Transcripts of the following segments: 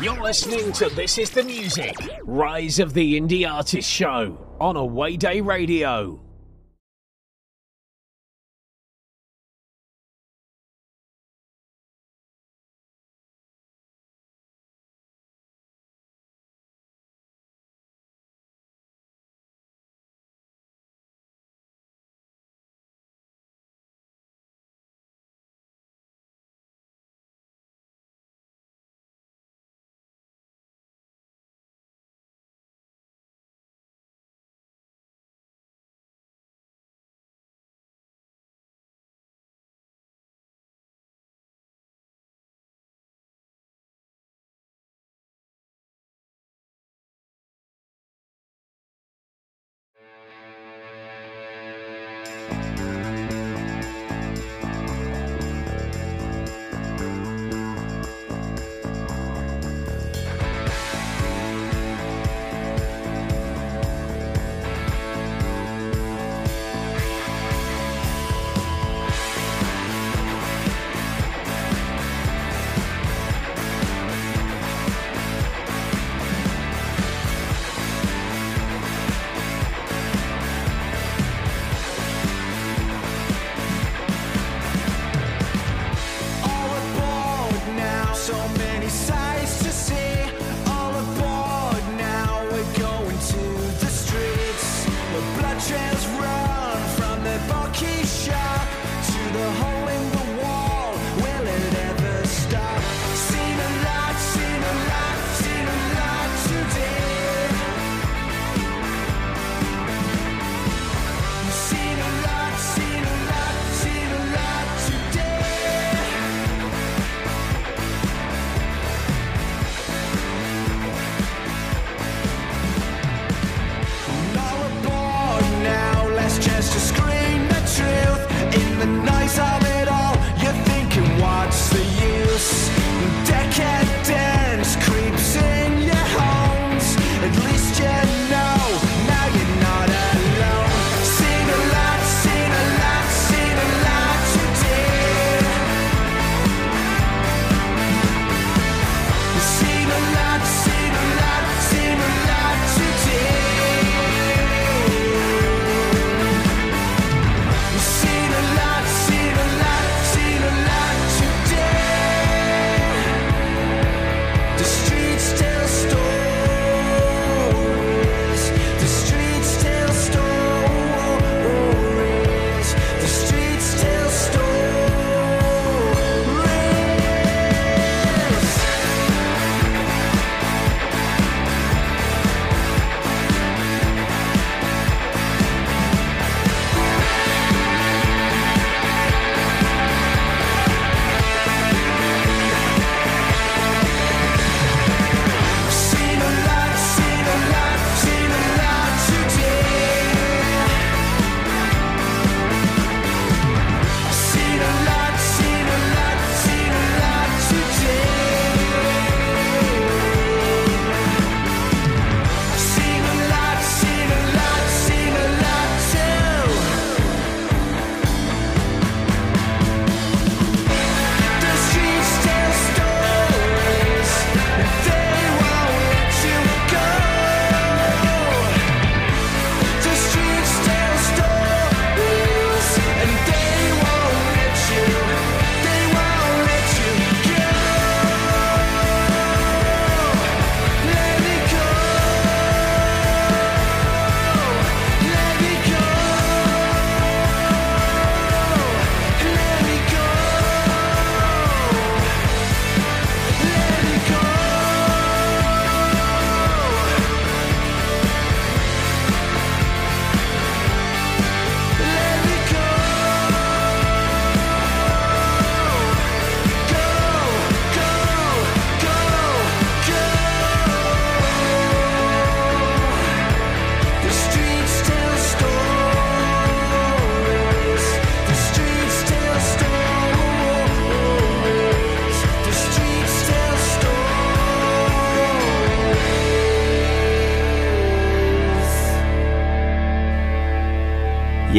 You're listening to This Is the Music, Rise of the Indie Artist Show on Away Day Radio.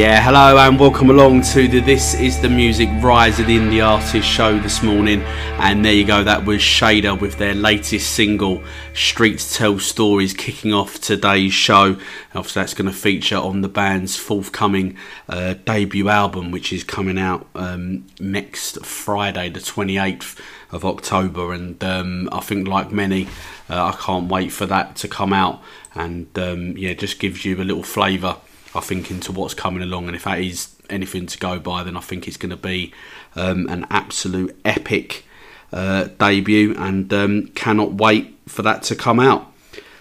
Yeah, hello and welcome along to the This is the Music Rise of the Indie Artist show this morning. And there you go, that was Shader with their latest single, Streets Tell Stories, kicking off today's show. Obviously, that's going to feature on the band's forthcoming uh, debut album, which is coming out um, next Friday, the 28th of October. And um, I think, like many, uh, I can't wait for that to come out. And um, yeah, just gives you a little flavour I think, into what's coming along. And if that is anything to go by, then I think it's going to be um, an absolute epic uh, debut and um, cannot wait for that to come out.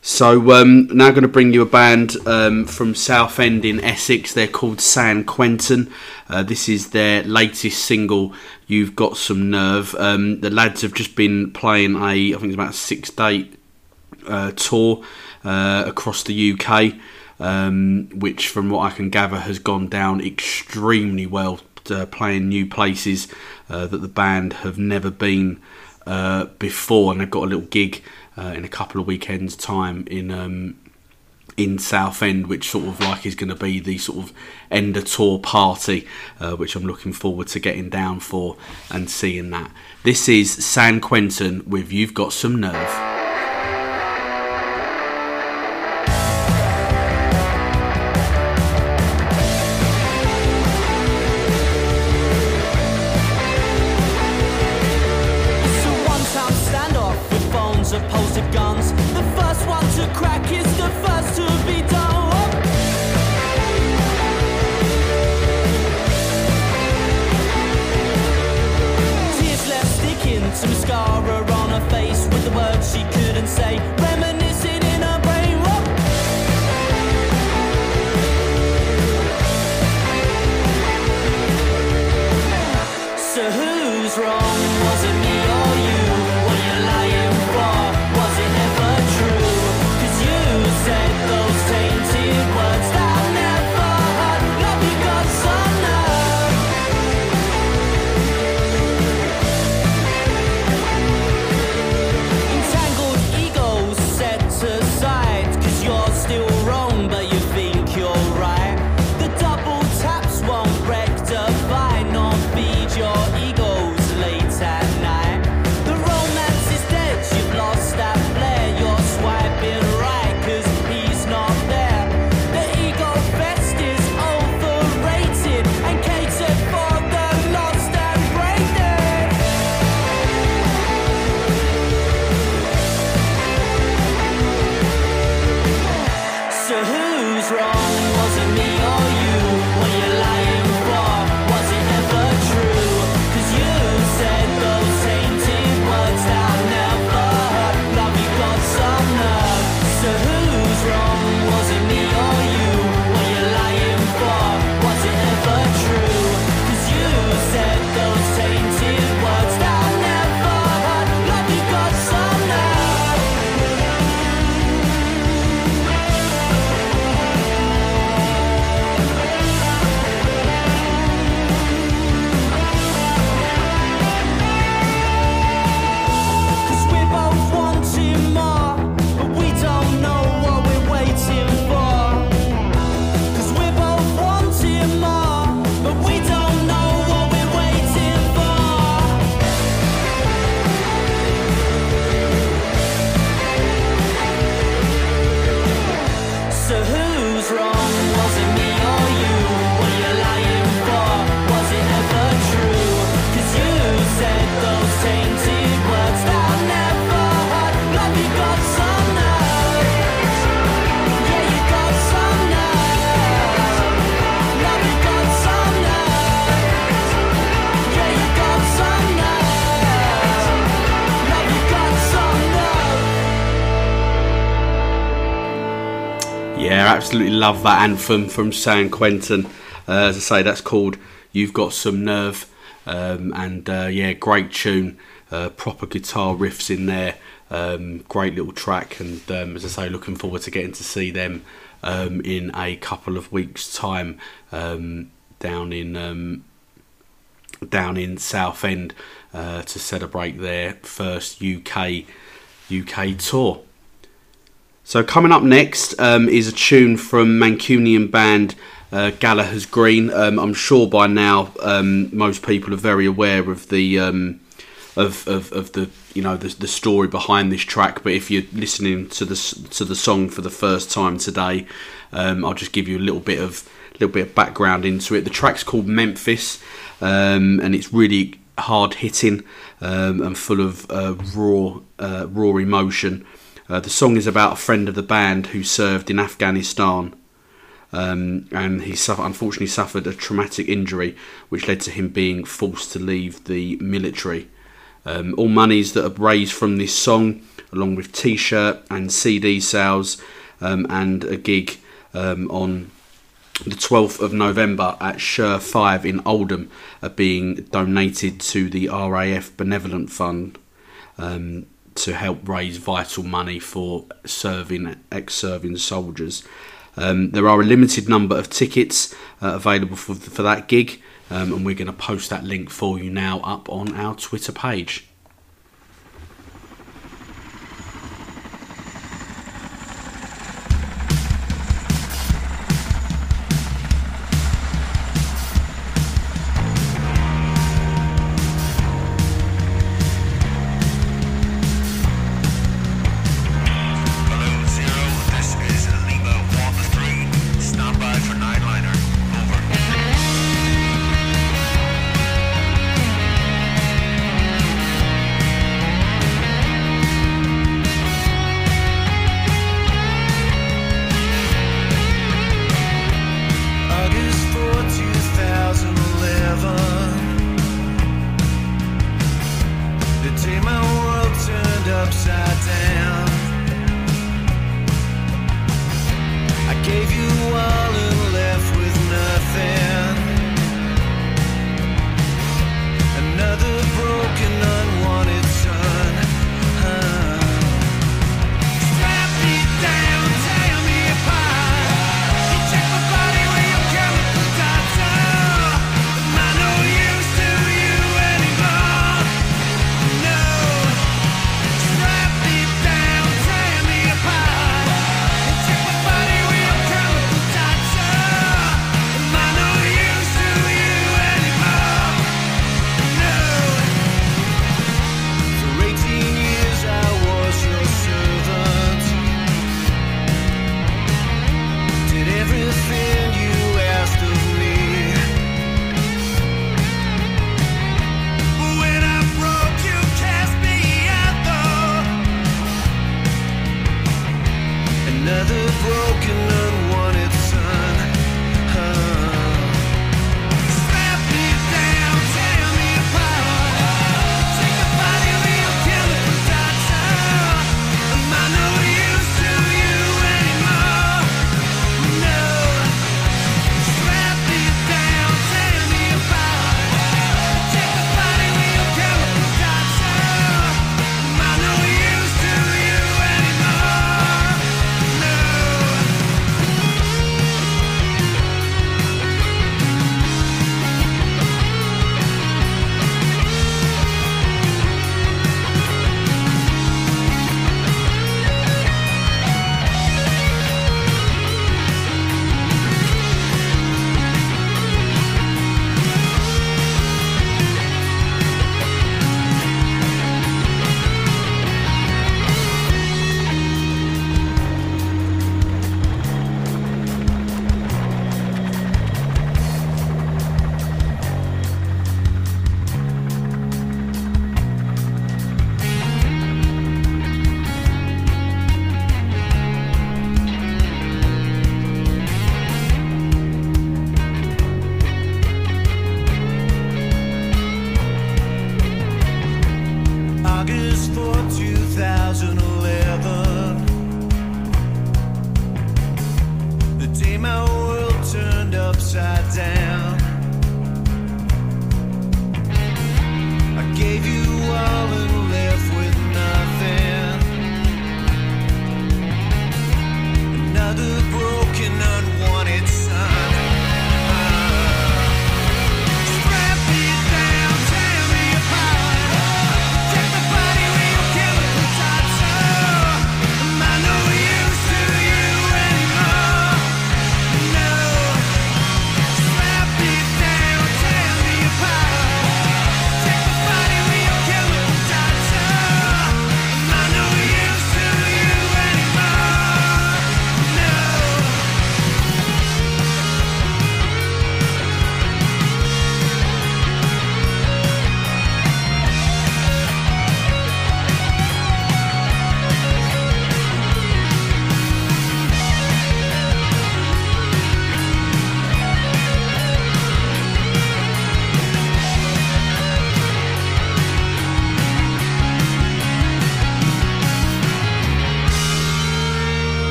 So um, now going to bring you a band um, from Southend in Essex. They're called San Quentin. Uh, this is their latest single. You've got some nerve. Um, the lads have just been playing a, I think it's about a six-day uh, tour uh, across the UK um, which, from what I can gather, has gone down extremely well. Uh, playing new places uh, that the band have never been uh, before, and they've got a little gig uh, in a couple of weekends' time in um, in Southend, which sort of like is going to be the sort of end of tour party, uh, which I'm looking forward to getting down for and seeing that. This is San Quentin with You've Got Some Nerve. Absolutely love that anthem from San Quentin. Uh, as I say, that's called "You've Got Some Nerve," um, and uh, yeah, great tune. Uh, proper guitar riffs in there. Um, great little track, and um, as I say, looking forward to getting to see them um, in a couple of weeks' time um, down in down in Southend uh, to celebrate their first UK UK tour. So coming up next um, is a tune from Mancunian band uh, Gallagher's Green. Um, I'm sure by now um, most people are very aware of the um, of, of, of the you know the, the story behind this track. But if you're listening to the to the song for the first time today, um, I'll just give you a little bit of little bit of background into it. The track's called Memphis, um, and it's really hard hitting and full of uh, raw uh, raw emotion. Uh, the song is about a friend of the band who served in Afghanistan. Um, and he suffered, unfortunately suffered a traumatic injury, which led to him being forced to leave the military. Um, all monies that are raised from this song, along with T-shirt and CD sales, um, and a gig um, on the 12th of November at Sher 5 in Oldham, are being donated to the RAF Benevolent Fund um, to help raise vital money for serving ex-serving soldiers. Um, there are a limited number of tickets uh, available for, for that gig, um, and we're going to post that link for you now up on our Twitter page.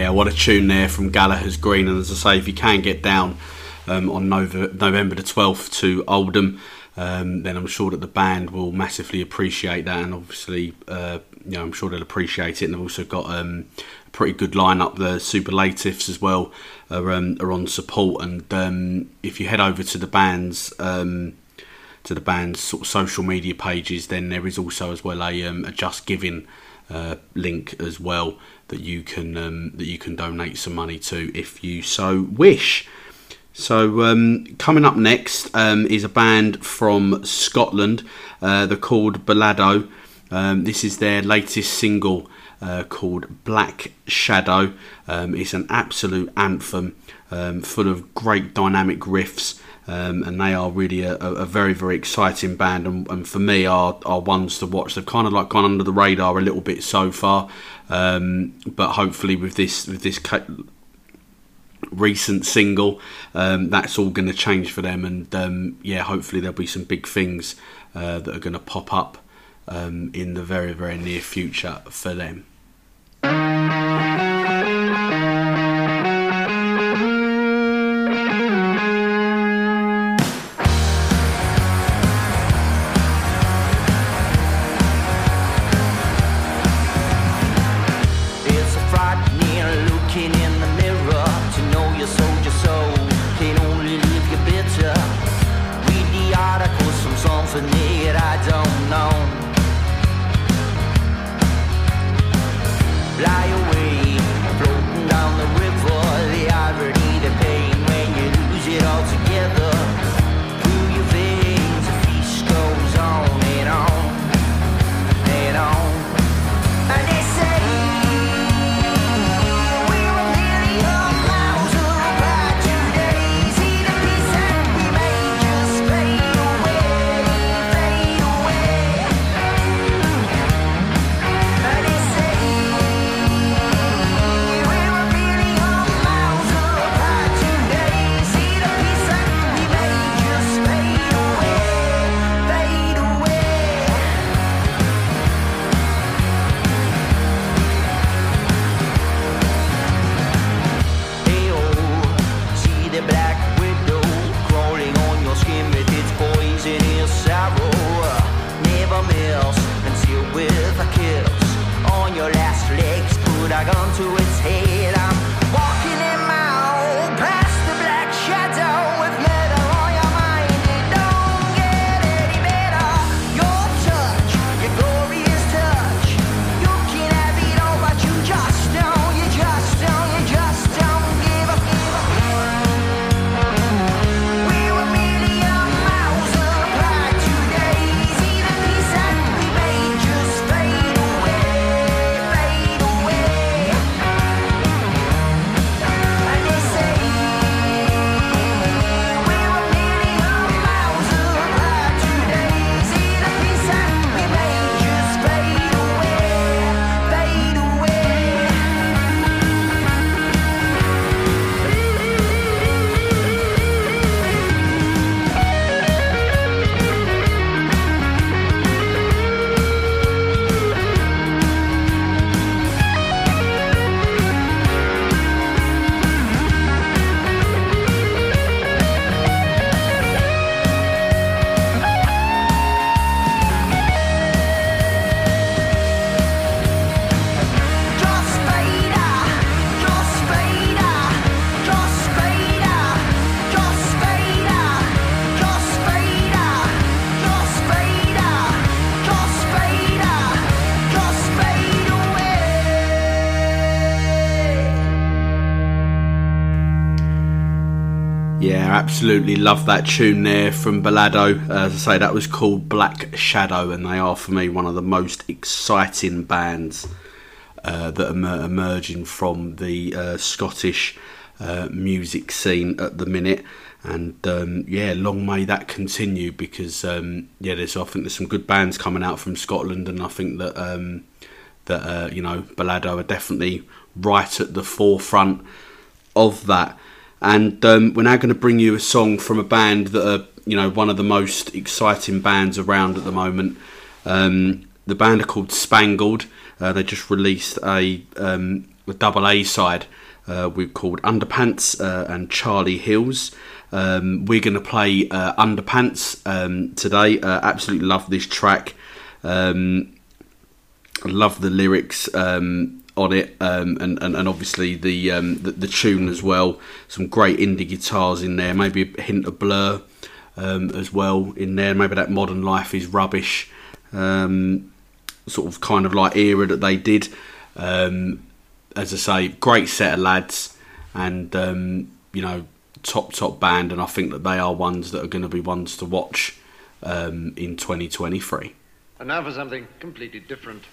Yeah, what a tune there from Gallagher's Green. And as I say, if you can get down um, on Nova, November the 12th to Oldham, um, then I'm sure that the band will massively appreciate that. And obviously, uh, you know, I'm sure they'll appreciate it. And they've also got um, a pretty good lineup. The Superlatives as well are, um, are on support. And um, if you head over to the band's um, to the band's sort of social media pages, then there is also as well a, um, a Just Giving uh, link as well that you can um, that you can donate some money to if you so wish. So um, coming up next um, is a band from Scotland. Uh, they're called Balado. Um, this is their latest single uh, called Black Shadow. Um, it's an absolute anthem, um, full of great dynamic riffs. Um, and they are really a, a, very very exciting band. And, and, for me are, are ones to watch. They've kind of like gone under the radar a little bit so far. Um, but hopefully with this with this recent single um, that's all going to change for them. And um, yeah hopefully there'll be some big things uh, that are going to pop up um, in the very very near future for them should I gone to its head? Absolutely love that tune there from Balado. As I say, that was called Black Shadow, and they are for me one of the most exciting bands uh, that are emerging from the uh, Scottish uh, music scene at the minute. And um, yeah, long may that continue because um, yeah, there's I think there's some good bands coming out from Scotland, and I think that um, that uh, you know Balado are definitely right at the forefront of that. And um, we're now going to bring you a song from a band that are, you know, one of the most exciting bands around at the moment. Um, the band are called Spangled. Uh, they just released a, um, the double A side. Uh, we've called Underpants uh, and Charlie Hills. Um, we're going to play uh, Underpants um, today. Uh, absolutely love this track. Um, love the lyrics um, on it, um, and, and, and obviously the, um, the, the tune as well. Some great indie guitars in there. Maybe a hint of Blur as well in there. Maybe that Modern Life is rubbish. sort of kind of like era that they did. as I say, great set of lads, and you know top top band, and I think that they are ones that are going to be ones to watch um, in 2023. And now for something completely different.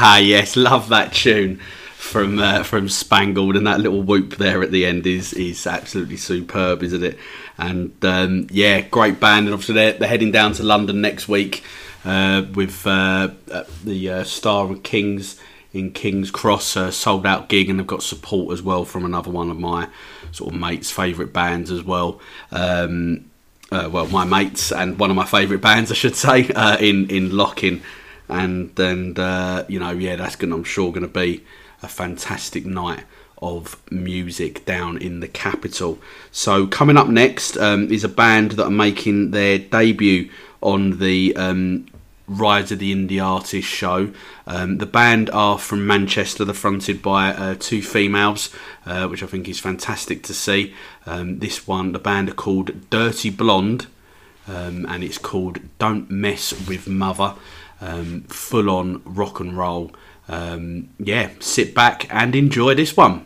Ah, yes, love that tune from uh, from Spangled, and that little whoop there at the end is is absolutely superb, isn't it? And um, yeah, great band, and obviously they're, they're heading down to London next week uh, with uh, uh, the uh, Star of Kings in King's Cross, uh, sold out gig, and they've got support as well from another one of my sort of mates' favourite bands as well. Um, uh, well, my mates and one of my favourite bands, I should say, in in Locking, and and uh, you know, yeah, that's gonna, I'm sure, to be a fantastic night of music down in the capital. So coming up next um, is a band that are making their debut on the um, Rise of the Indie Artist show. Um, the band are from Manchester. They're fronted by uh, two females, uh, which I think is fantastic to see. Um, this one, the band are called Dirty Blonde, um, and it's called Don't Mess with Mother. Um, full on rock and roll. Um, yeah, sit back and enjoy this one.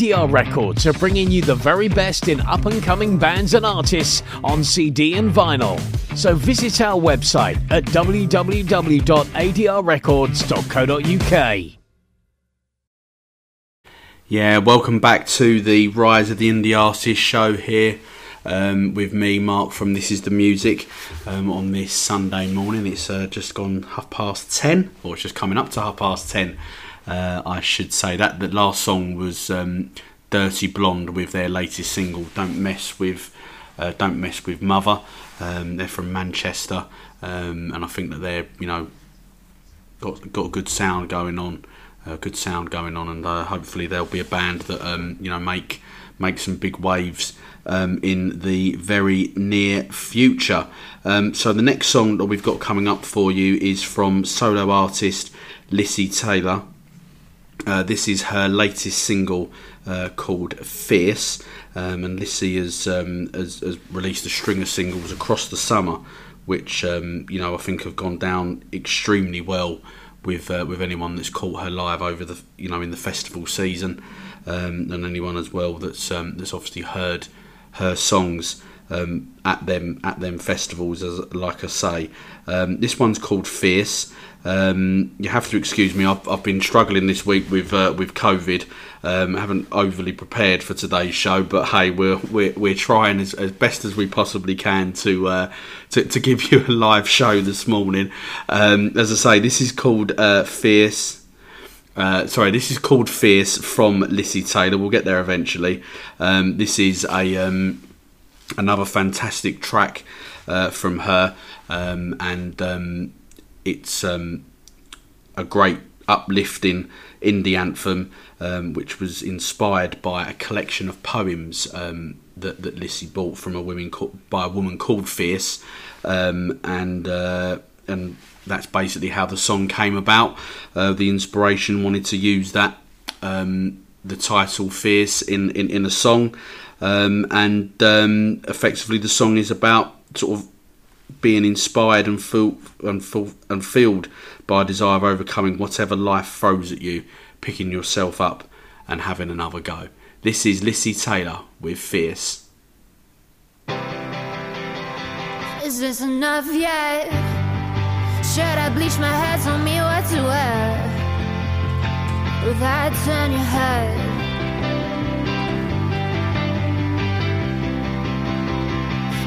ADR Records are bringing you the very best in up and coming bands and artists on CD and vinyl. So visit our website at www.adrrecords.co.uk. Yeah, welcome back to the Rise of the Indie Artist show here um, with me, Mark from This Is the Music, um, on this Sunday morning. It's uh, just gone half past ten, or it's just coming up to half past ten. Uh, I should say that the last song was um, Dirty Blonde with their latest single, "Don't Mess with." Uh, Don't mess with Mother. Um, they're from Manchester, um, and I think that they're you know got got a good sound going on uh, good sound going on, and uh, hopefully there'll be a band that um, you know make make some big waves um, in the very near future. Um, so the next song that we've got coming up for you is from solo artist Lissy Taylor. Uh, this is her latest single uh, called Fierce, um, and Lissy has, um, has, has released a string of singles across the summer, which um, you know I think have gone down extremely well with uh, with anyone that's caught her live over the you know in the festival season, um, and anyone as well that's um, that's obviously heard her songs um, at them at them festivals. As like I say, this one's called Fierce. Um, you have to excuse me. I've, I've been struggling this week with uh, with COVID. Um, haven't overly prepared for today's show, but hey, we're we're, we're trying as, as best as we possibly can to, uh, to to give you a live show this morning. Um, as I say, this is called uh, Fierce. Uh, sorry, this is called Fierce from Lissy Taylor. We'll get there eventually. Um, this is a um, another fantastic track uh, from her, um, and um, it's um, a great uplifting indie anthem, um, which was inspired by a collection of poems um, that that Lissy bought from a woman called, by a woman called Fierce, um, and uh, and that's basically how the song came about. Uh, the inspiration wanted to use that um, the title Fierce in in, in a song, um, and effectively the song is about sort of being inspired and filled and, and filled by a desire of overcoming whatever life throws at you, picking yourself up and having another go. This is Lissy Taylor with Fierce. Is this enough yet? Should I bleach my hair? Tell me what to wear. Without turn your head.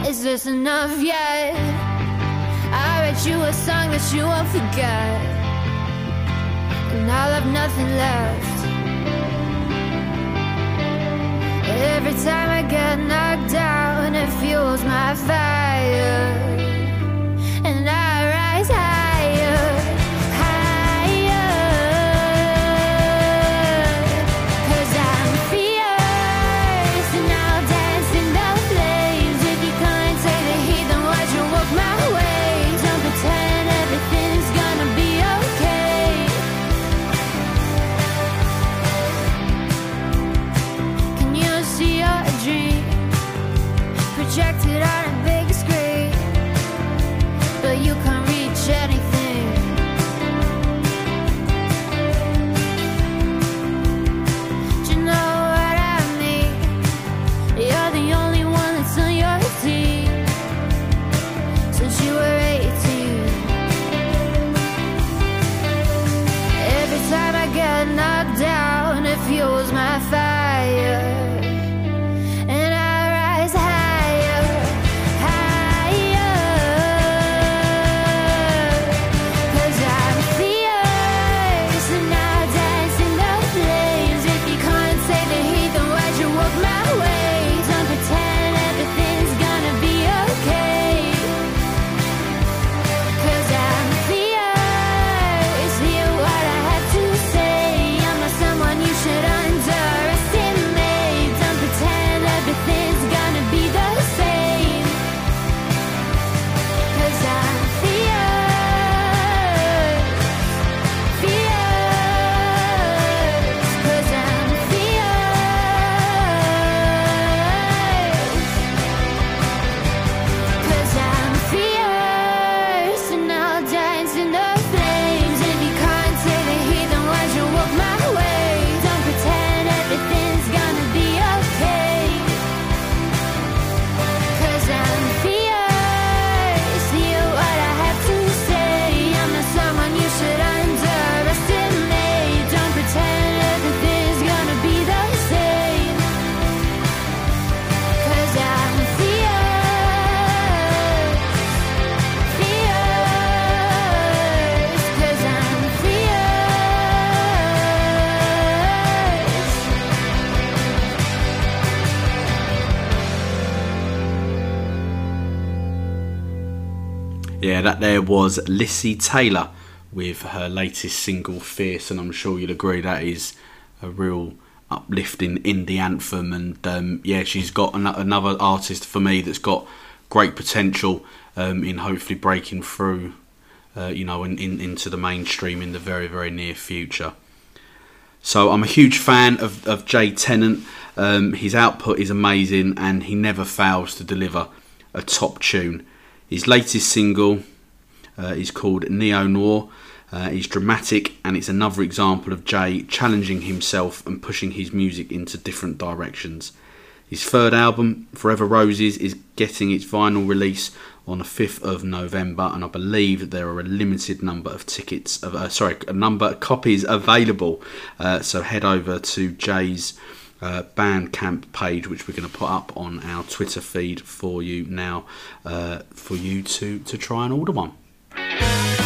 Is this enough yet? I write you a song that you won't forget. And I'll have nothing left. Every time I get knocked down, it fuels my fire. That there was Lissy Taylor with her latest single Fierce, and I'm sure you'll agree that is a real uplifting indie anthem. And um, yeah, she's got an- another artist for me that's got great potential um, in hopefully breaking through, uh, you know, in, in, into the mainstream in the very, very near future. So I'm a huge fan of, of Jay Tennant. Um, his output is amazing and he never fails to deliver a top tune. His latest single uh, is called Neo Noir. Uh, he's dramatic and it's another example of Jay challenging himself and pushing his music into different directions. His third album, Forever Roses, is getting its vinyl release on the 5th of November, and I believe that there are a limited number of tickets, of, uh, sorry, a number of copies available. Uh, so head over to Jay's uh, Bandcamp page, which we're going to put up on our Twitter feed for you now, uh, for you to, to try and order one. I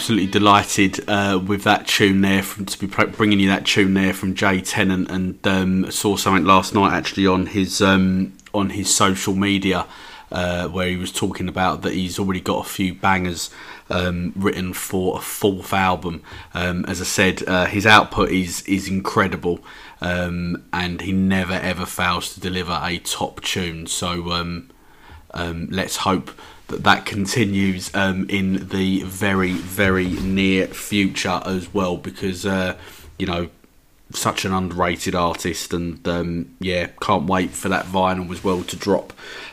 absolutely delighted uh, with that tune there. From to be bringing you that tune there from Jay Tennant, and um, saw something last night actually on his um, on his social media uh, where he was talking about that he's already got a few bangers um, written for a fourth album. Um, as I said, uh, his output is is incredible, um, and he never ever fails to deliver a top tune. So um, um, let's hope that that continues um, in the very very near future as well, because uh, you know such an underrated artist, and um, yeah, can't wait for that vinyl as well to drop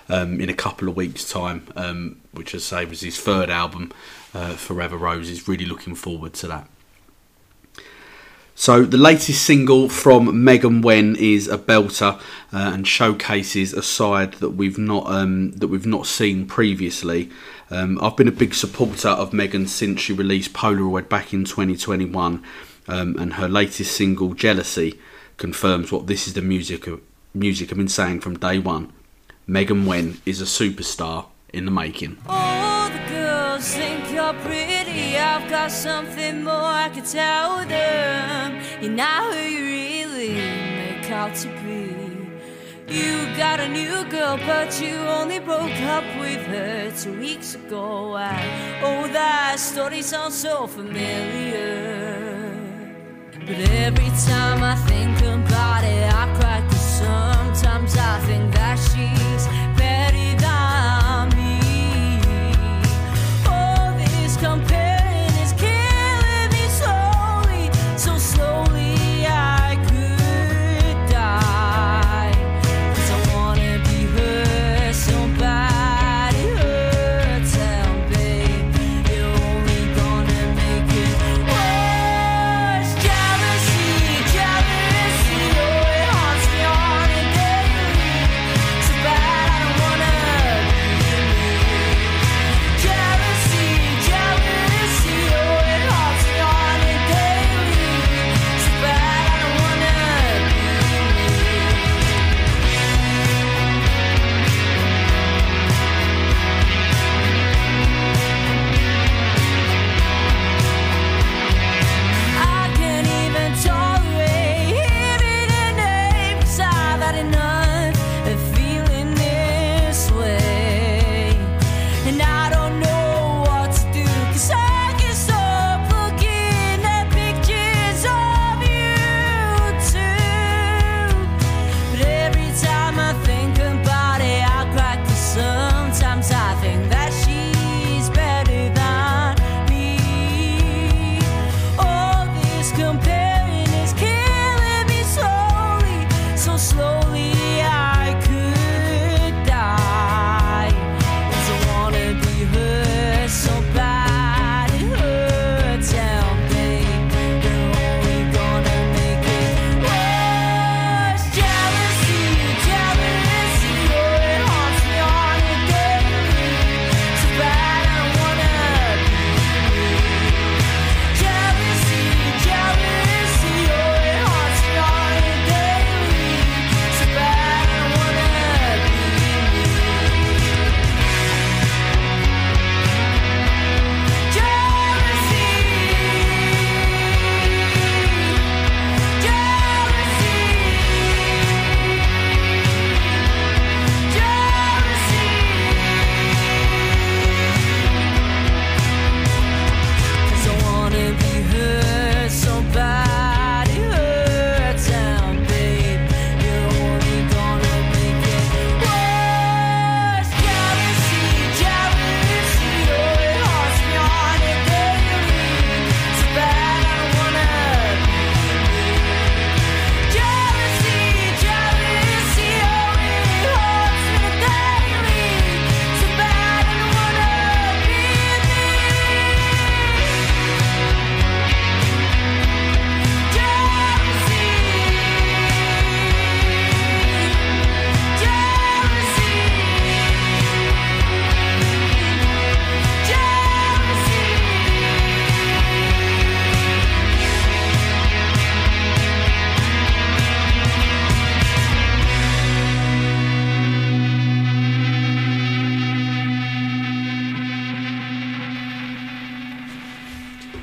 um, in a couple of weeks' time, um, which I say was his third album, uh, Forever Roses. Really looking forward to that. So the latest single from Megan Wen is a belter uh, and showcases a side that we've not um, that we've not seen previously. Um, I've been a big supporter of Megan since she released Polaroid back in 2021, um, and her latest single Jealousy confirms what this is the music of, music I've been saying from day one. Megan Wen is a superstar in the making. Got something more I could tell them. You're not who you really make out to be. You got a new girl, but you only broke up with her two weeks ago. And oh, that story sounds so familiar. But every time I think about it, I cry. Cause sometimes I think that she's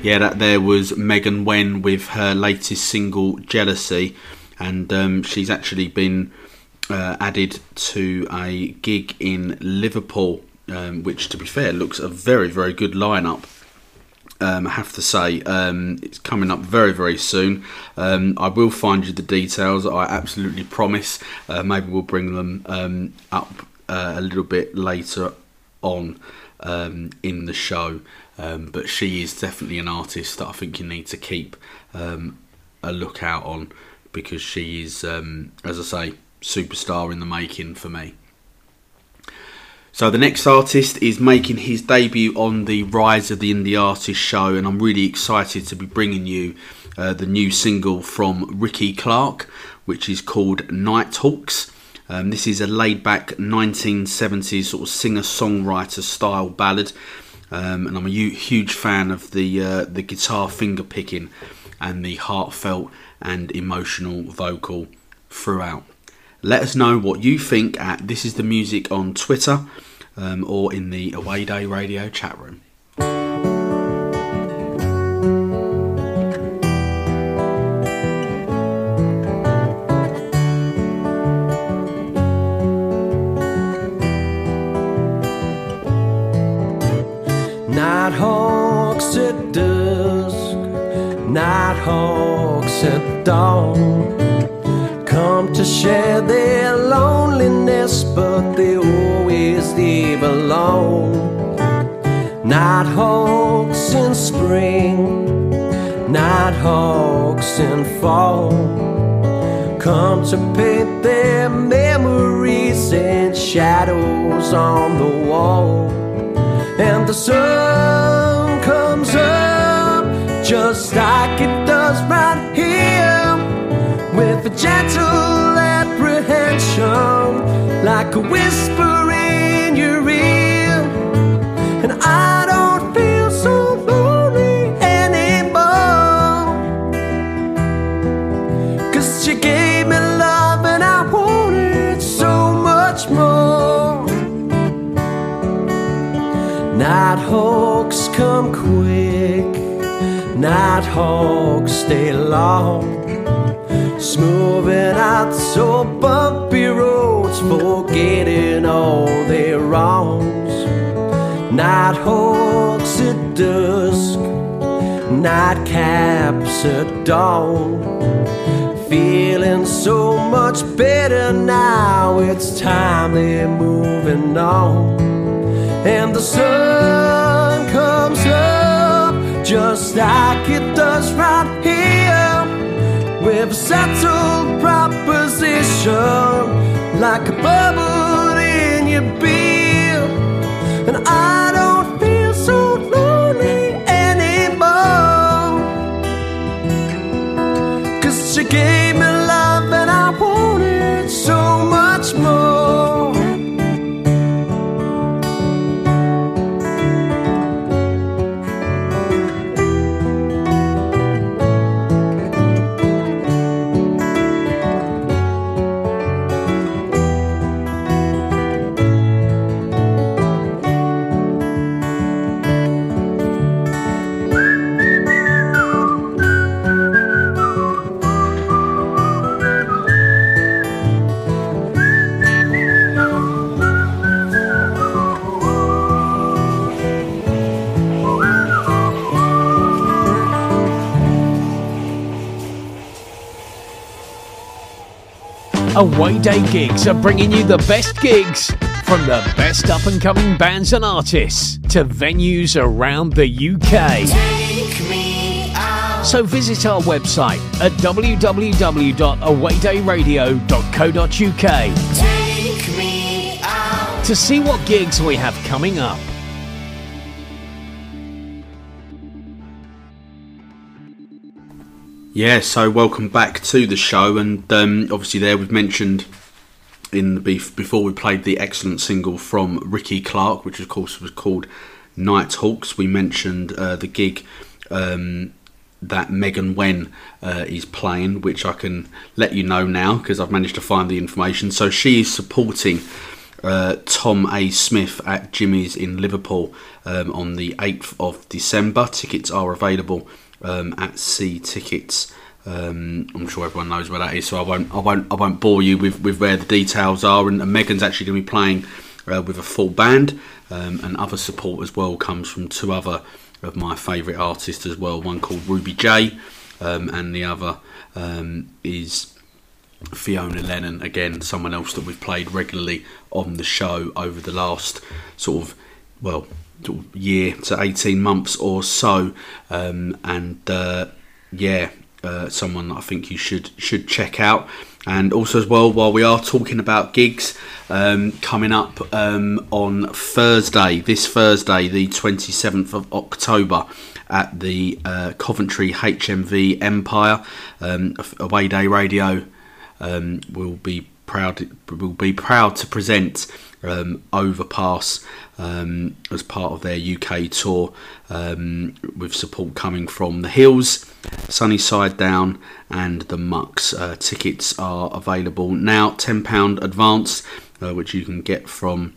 Yeah, that there was Megan Wen with her latest single "Jealousy," and um, she's actually been uh, added to a gig in Liverpool, um, which, to be fair, looks a very very good lineup. Um, I have to say, um, it's coming up very, very soon. Um, I will find you the details. I absolutely promise. Uh, maybe we'll bring them um, up uh, a little bit later on um, in the show. Um, but she is definitely an artist that I think you need to keep um, a lookout on because she is, um, as I say, superstar in the making for me. So the next artist is making his debut on the Rise of the Indie Artist show, and I'm really excited to be bringing you uh, the new single from Ricky Clark, which is called Nighthawks. Um, this is a laid-back 1970s sort of singer-songwriter style ballad, um, and I'm a huge fan of the uh, the guitar finger picking and the heartfelt and emotional vocal throughout. Let us know what you think at This Is the Music on Twitter um, or in the Away Day Radio chat room. Nighthawks at dusk, night hawks at dawn. Come to share their loneliness, but they always leave alone. Nighthawks in spring, night hawks in fall. Come to paint their memories and shadows on the wall and the sun just like it does right here with a gentle apprehension like a whisper in your ear. And I don't feel so lonely anymore. Cause you gave me love and I wanted so much more. Nighthawks come Nighthawks stay long. Smoothing out so bumpy roads, forgetting all their wrongs. Nighthawks at dusk, nightcaps at dawn. Feeling so much better now, it's time they're moving on and the sun just like it does right here. With a settled proposition. Like a bubble in your beer Away Day Gigs are bringing you the best gigs from the best up and coming bands and artists to venues around the UK. So visit our website at www.awaydayradio.co.uk to see what gigs we have coming up. Yeah, so welcome back to the show, and um, obviously there we've mentioned in the beef before we played the excellent single from Ricky Clark, which of course was called Night Hawks. We mentioned uh, the gig um, that Megan Wen uh, is playing, which I can let you know now because I've managed to find the information. So she is supporting uh, Tom A. Smith at Jimmy's in Liverpool um, on the 8th of December. Tickets are available um, at See Tickets. Um, I'm sure everyone knows where that is, so I won't, I won't, I won't bore you with, with where the details are. And, and Megan's actually going to be playing uh, with a full band, um, and other support as well comes from two other of my favourite artists as well. One called Ruby J, um, and the other um, is Fiona Lennon. Again, someone else that we've played regularly on the show over the last sort of well year to 18 months or so um, and uh, yeah uh, someone I think you should should check out. And also as well while we are talking about gigs um, coming up um, on Thursday this Thursday the 27th of October at the uh, Coventry HMV Empire um, away day radio um, will be proud will be proud to present um, Overpass um, as part of their UK tour um, with support coming from the Hills, Sunny Side Down, and the Mucks. Uh, tickets are available now, £10 advance, uh, which you can get from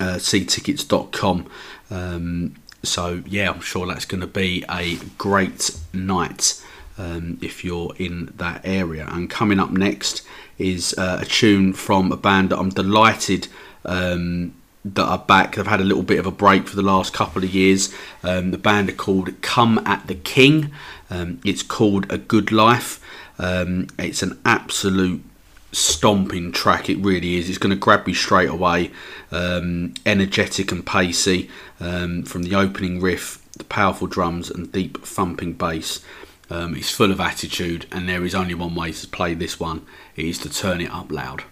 uh. Um, so, yeah, I'm sure that's going to be a great night. Um, if you're in that area. And coming up next is uh, a tune from a band that I'm delighted um, that are back. They've had a little bit of a break for the last couple of years. Um, the band are called Come at the King. Um, it's called A Good Life. Um, it's an absolute stomping track. It really is. It's going to grab you straight away. Um, energetic and pacey from the opening riff, the powerful drums and deep thumping bass. Um, it's full of attitude, and there is only one way to play this one: is to turn it up loud.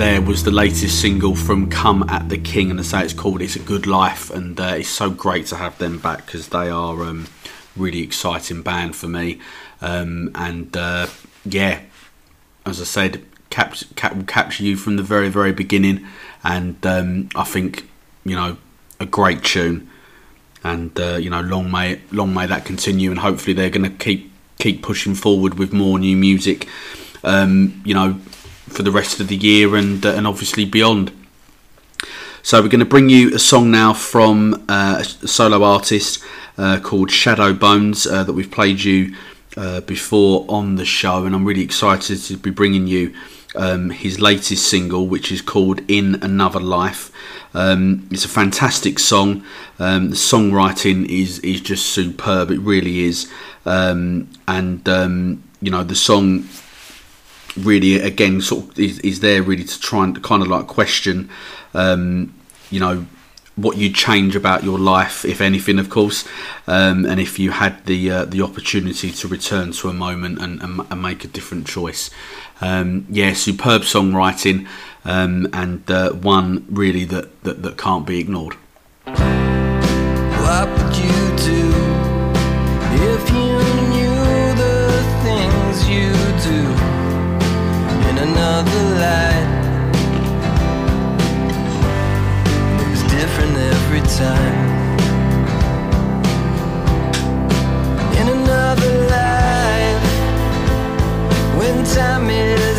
There was the latest single from Come at the King, and I say it's called "It's a Good Life," and uh, it's so great to have them back because they are um, really exciting band for me. Um, and uh, yeah, as I said, cap- cap- will capture you from the very very beginning, and um, I think you know a great tune, and uh, you know long may long may that continue, and hopefully they're going to keep keep pushing forward with more new music. Um, you know, for the rest of the year and uh, and obviously beyond. So we're going to bring you a song now from uh, a solo artist uh, called Shadow Bones uh, that we've played you uh, before on the show, and I'm really excited to be bringing you um, his latest single, which is called "In Another Life." Um, it's a fantastic song. Um, the songwriting is is just superb. It really is, um, and um, you know the song really again sort of is, is there really to try and kind of like question um, you know what you'd change about your life if anything of course um, and if you had the uh, the opportunity to return to a moment and, and, and make a different choice. Um, yeah superb songwriting um, and uh, one really that, that that can't be ignored time. In another life, when time is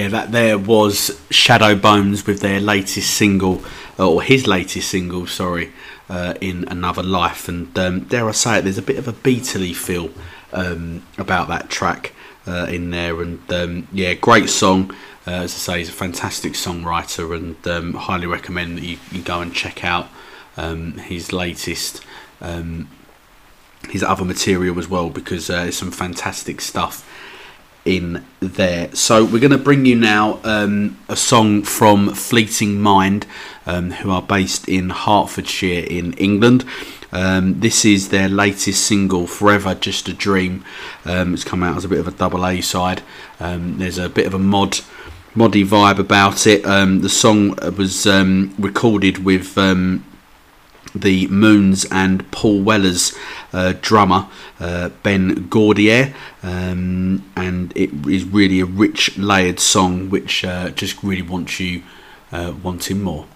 Yeah, that there was Shadow Bones with their latest single, uh, or his latest single, sorry, uh, in Another Life. And um, dare I say it, there's a bit of a Beatley feel um, about that track. uh, in there, and um, yeah, great song. Uh, as I say, he's a fantastic songwriter, and um, highly recommend that you, you go and check out um, his latest, um, his other material as well, because uh, there's some fantastic stuff in there. So we're going to bring you now um, a song from Fleeting Mind, um, who are based in Hertfordshire in England. Um, this is their latest single, Forever Just a Dream. Um, it's come out as a bit of a double A side. Um, there's a bit of a mod, moddy vibe about it. Um, the song was recorded with the Moons and Paul Weller's uh, drummer uh, Ben Gordelier, um, and it is really a rich, layered song which uh, just really wants you uh, wanting more.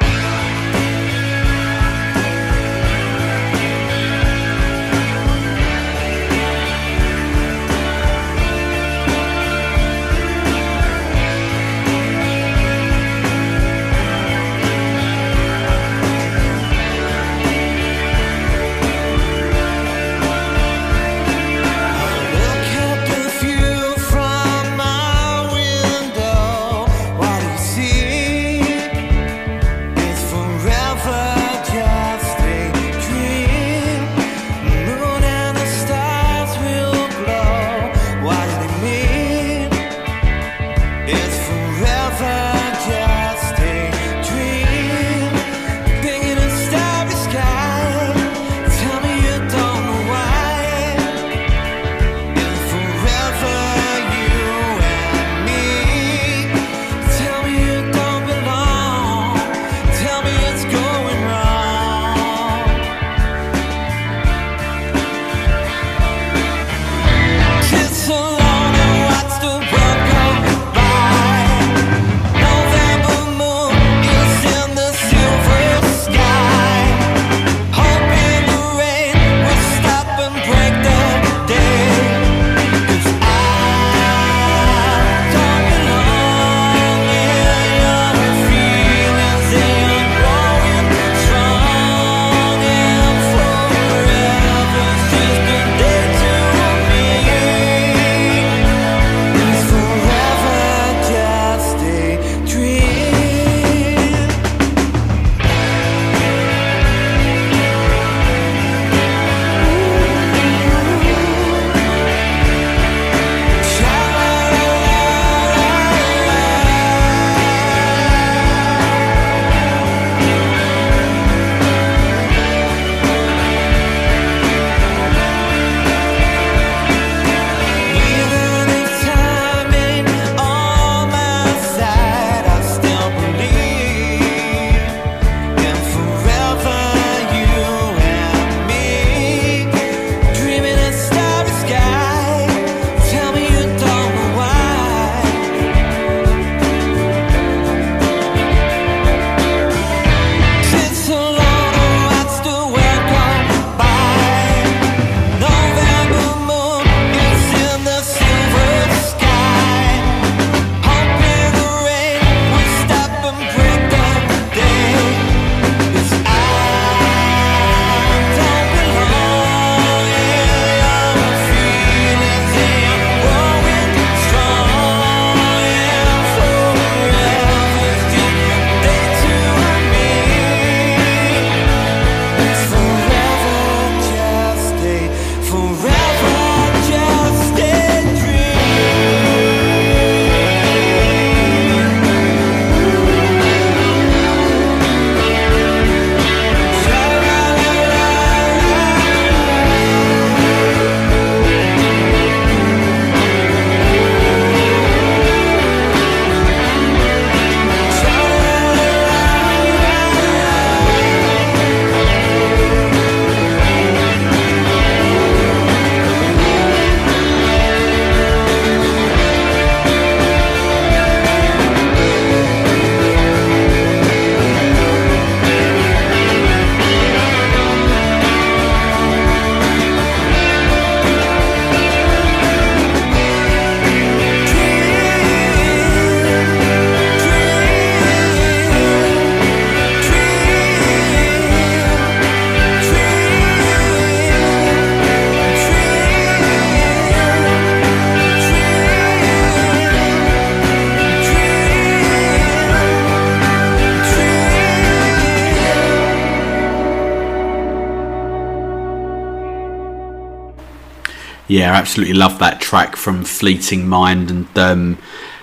Yeah, I absolutely love that track from Fleeting Mind, and um,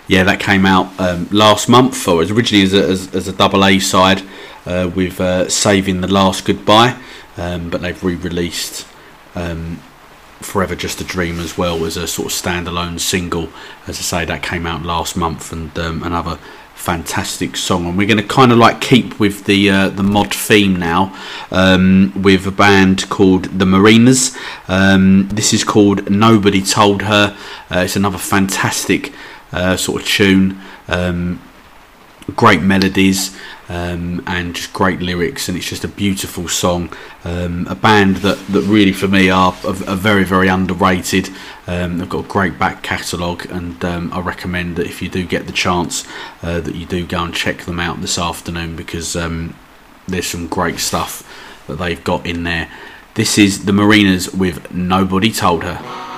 yeah, that came out um, last month, or was originally as a, as, as a double A side uh, with uh, Saving the Last Goodbye, um, but they've re-released um, Forever Just a Dream as well as a sort of standalone single. As I say, that came out last month, and um, another fantastic song. And we're going to kind of like keep with the uh, the mod theme now um, with a band called the Marinas. Um, this is called Nobody Told Her. Uh, it's another fantastic uh, sort of tune. Um, great melodies um, and just great lyrics, and it's just a beautiful song. Um, a band that, that really, for me, are, are, very, very underrated. Um, they've got a great back catalogue, and um, I recommend that if you do get the chance, uh, that you do go and check them out this afternoon because um, there's some great stuff that they've got in there. This is the Marinas with Nobody Told Her.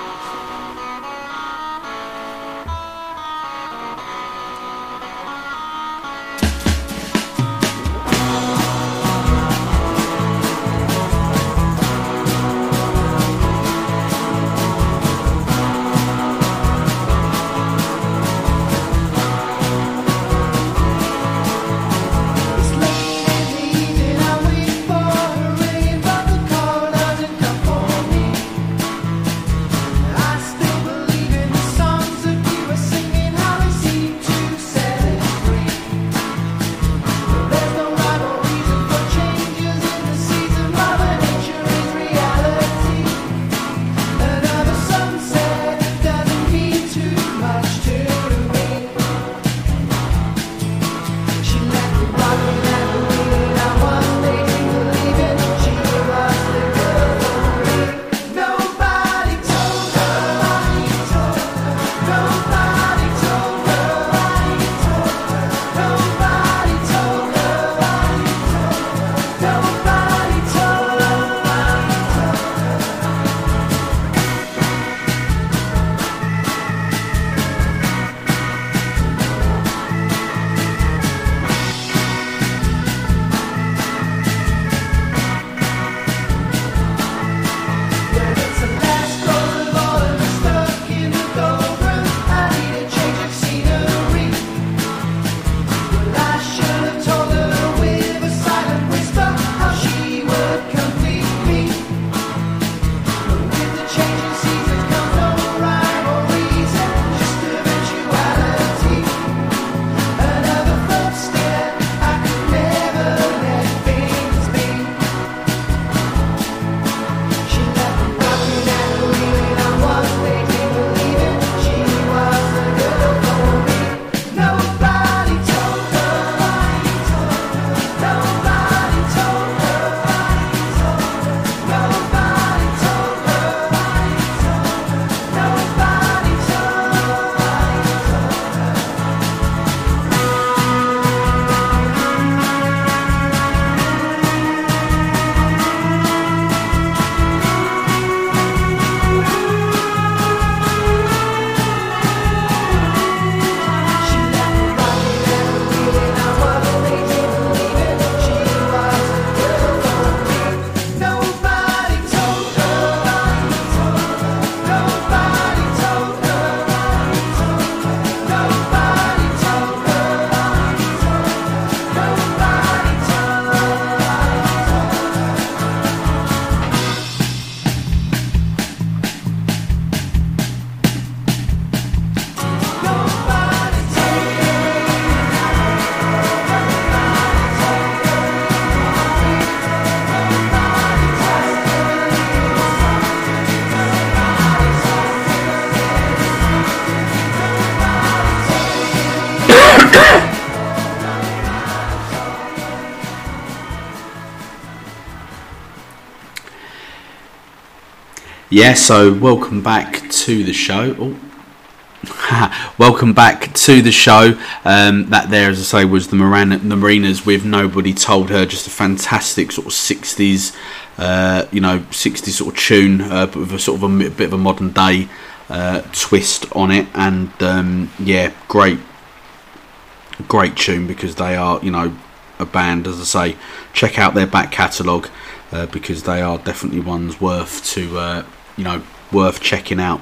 Yeah, so welcome back to the show. Oh. welcome back to the show. Um, that there, as I say, was the, Moran- the Marinas with Nobody Told Her. Just a fantastic sort of 60s, uh, you know, 60s sort of tune, uh, but with a sort of a, mi- bit of a modern day uh, twist on it. And um, yeah, great, great tune because they are, you know, a band. As I say, check out their back catalogue uh, because they are definitely ones worth to, uh, you know, worth checking out.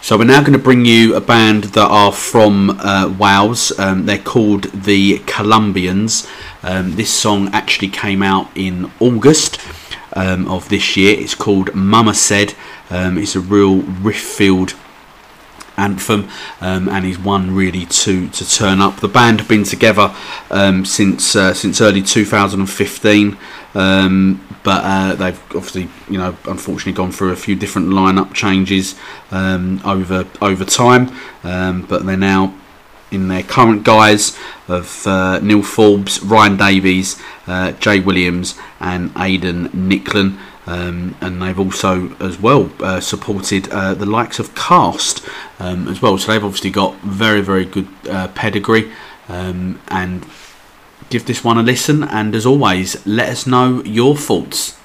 So we're now going to bring you a band that are from uh, Wales. Um, they're called the Colombians. Um, this song actually came out in August um, of this year. It's called Mama Said. Um, it's a real riff-filled anthem um, and is one really to to turn up. The band have been together um, since uh, since early 2015. Um, but uh, they've obviously, you know, unfortunately gone through a few different lineup changes um, over over time. Um, but they're now in their current guise of uh, Neil Forbes, Ryan Davies, uh, Jay Williams, and Aidan Nicklin. Um, and they've also, as well, uh, supported uh, the likes of Cast um, as well. So they've obviously got very, very good uh, pedigree. Um, and give this one a listen. And as always, let us know your thoughts.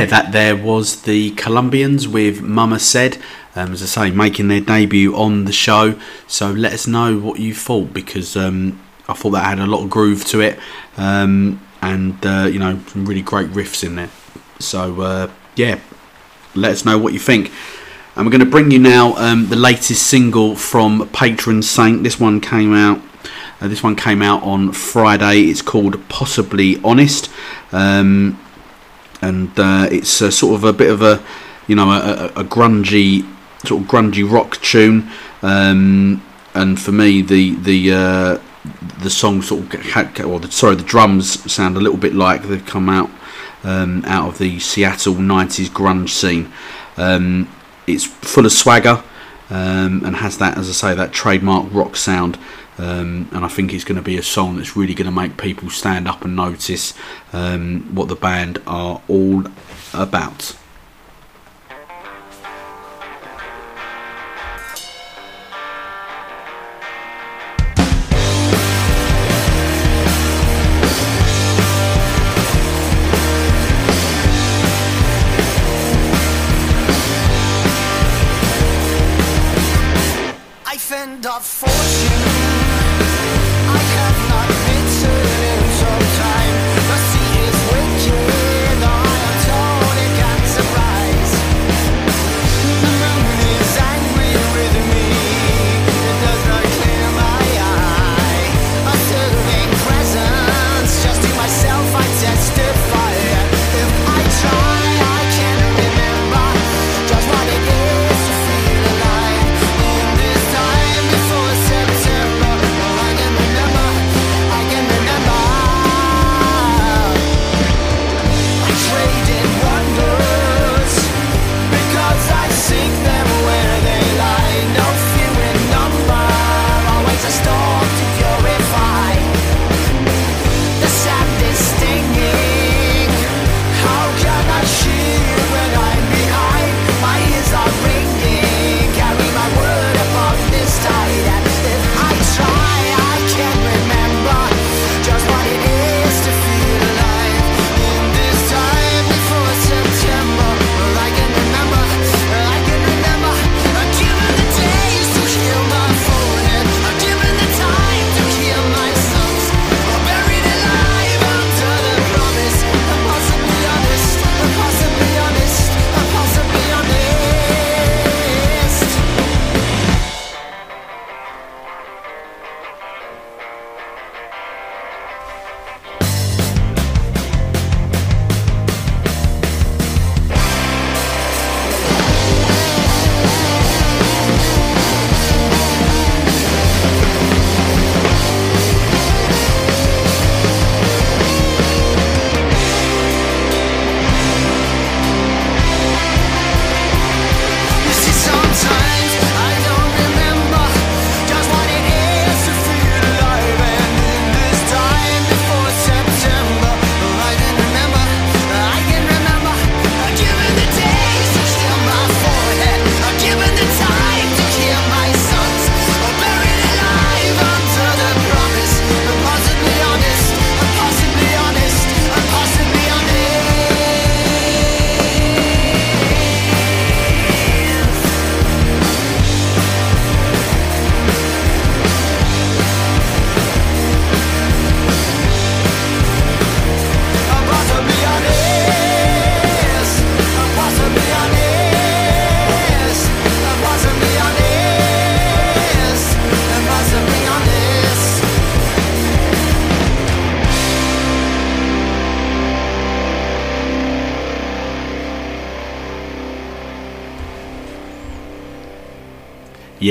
Yeah, that there was the Colombians with Mama Said, um, as I say, making their debut on the show. So let us know what you thought because um, I thought that had a lot of groove to it um, and, uh, you know, some really great riffs in there. So, uh, yeah, let us know what you think. And we're going to bring you now um, the latest single from Patron Saint. This one came out. Uh, this one came out on Friday. It's called Possibly Honest. Um, and uh, it's a, sort of a bit of a you know a, a, grungy sort of grungy rock tune. Um, and for me, the the uh, the song sort of had, or the, sorry, the drums sound a little bit like they've come out um, out of the Seattle '90s grunge scene. Um, it's full of swagger um, and has that, as I say, that trademark rock sound. Um, and I think it's going to be a song that's really going to make people stand up and notice um, what the band are all about.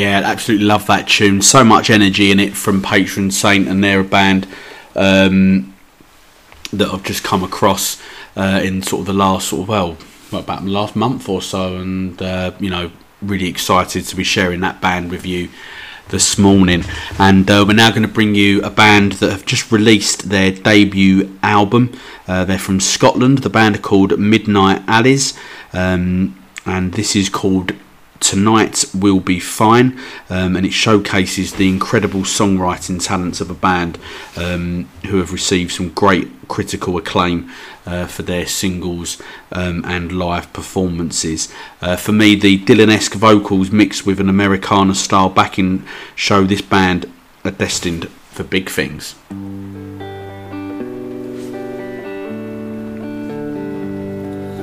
Yeah, absolutely love that tune. So much energy in it from Patron Saint, and they're a band um, that I've just come across uh, in sort of the last sort of well, about last month or so, and uh, you know, really excited to be sharing that band with you this morning. And uh, we're now going to bring you a band that have just released their debut album. Uh, they're from Scotland. The band are called Midnight Alleys, um, and this is called Tonight Will Be Fine, um, and it showcases the incredible songwriting talents of a band um, who have received some great critical acclaim uh, for their singles um, and live performances. Uh, for me, the Dylan esque vocals mixed with an Americana style backing show this band are destined for big things.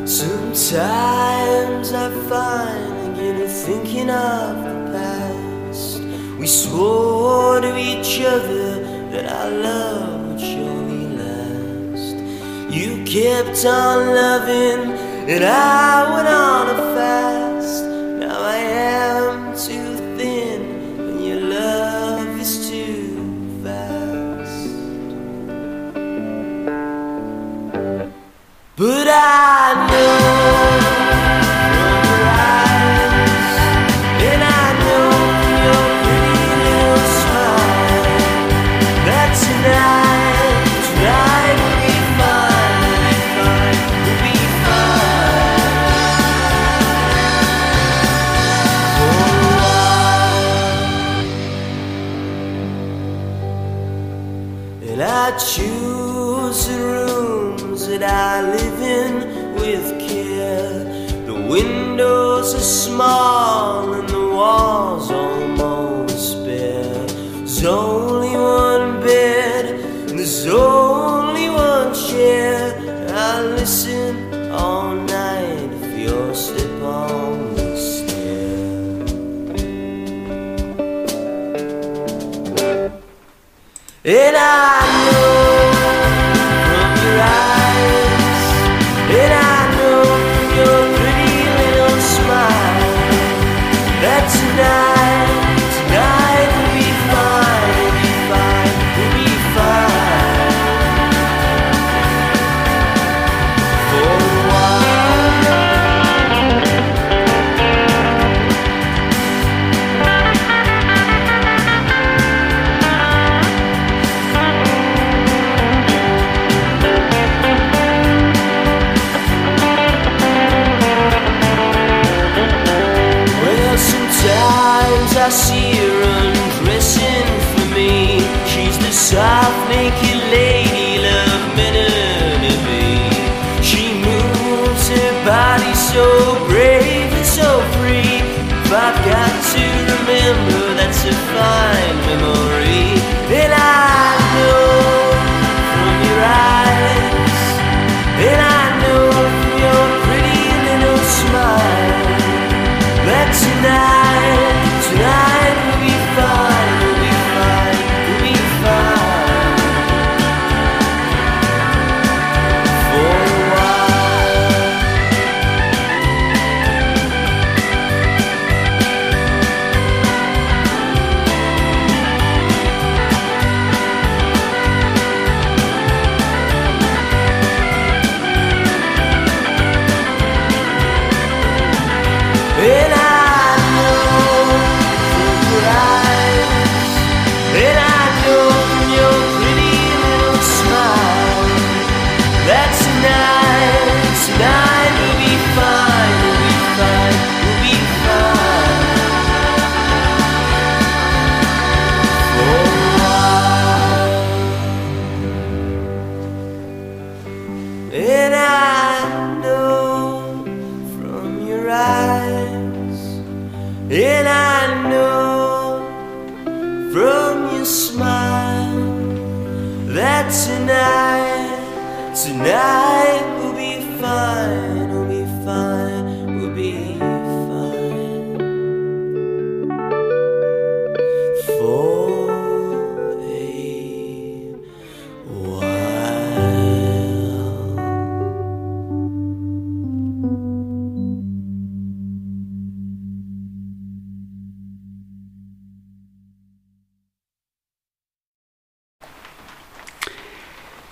Sometimes I find in thinking of the past. We swore to each other that our love would surely last. You kept on loving, and I went on a fast. Now I am too thin, and your love is too fast. But I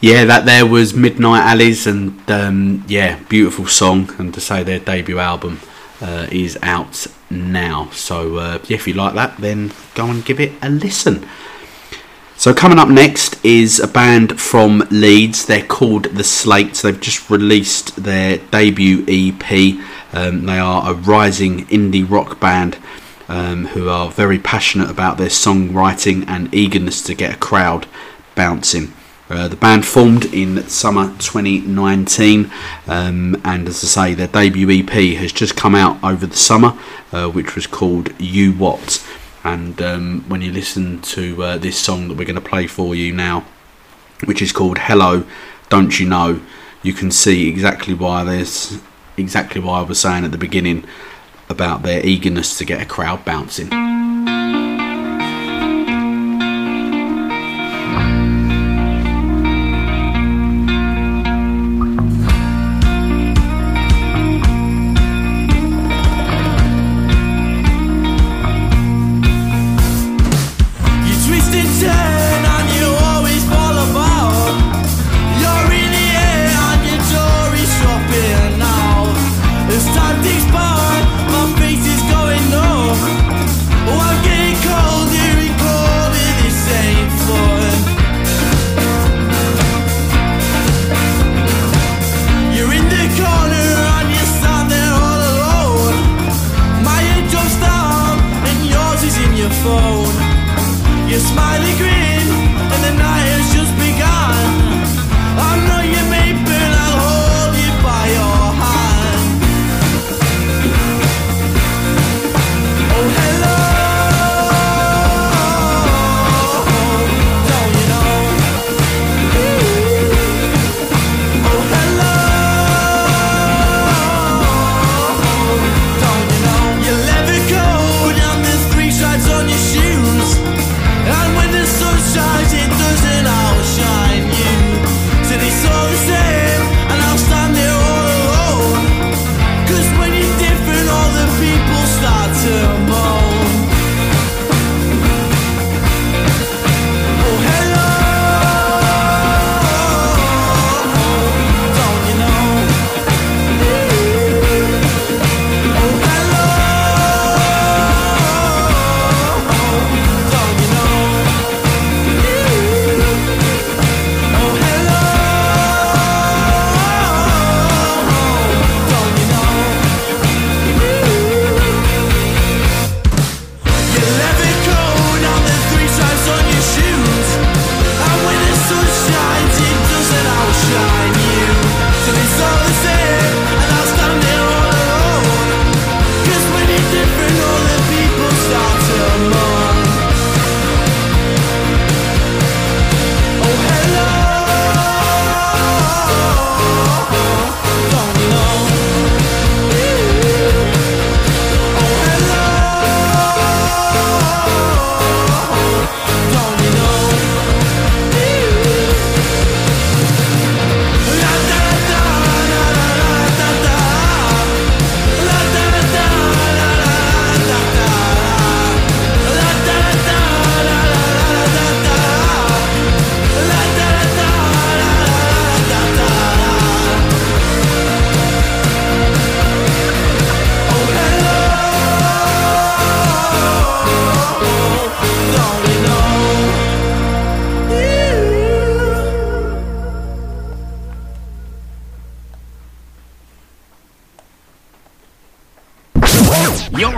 Yeah, that there was Midnight Alleys, and um, yeah, beautiful song. And to say their debut album uh, is out now. So uh, yeah, if you like that, then go and give it a listen. So coming up next is a band from Leeds. They're called The Slates. They've just released their debut EP. Um, they are a rising indie rock band um, who are very passionate about their songwriting and eagerness to get a crowd bouncing. Uh, the band formed in summer 2019, um, and as I say, their debut EP has just come out over the summer, uh, which was called You What. And um, when you listen to uh, this song that we're going to play for you now, which is called Hello, Don't You Know, you can see exactly why there's exactly why I was saying at the beginning about their eagerness to get a crowd bouncing.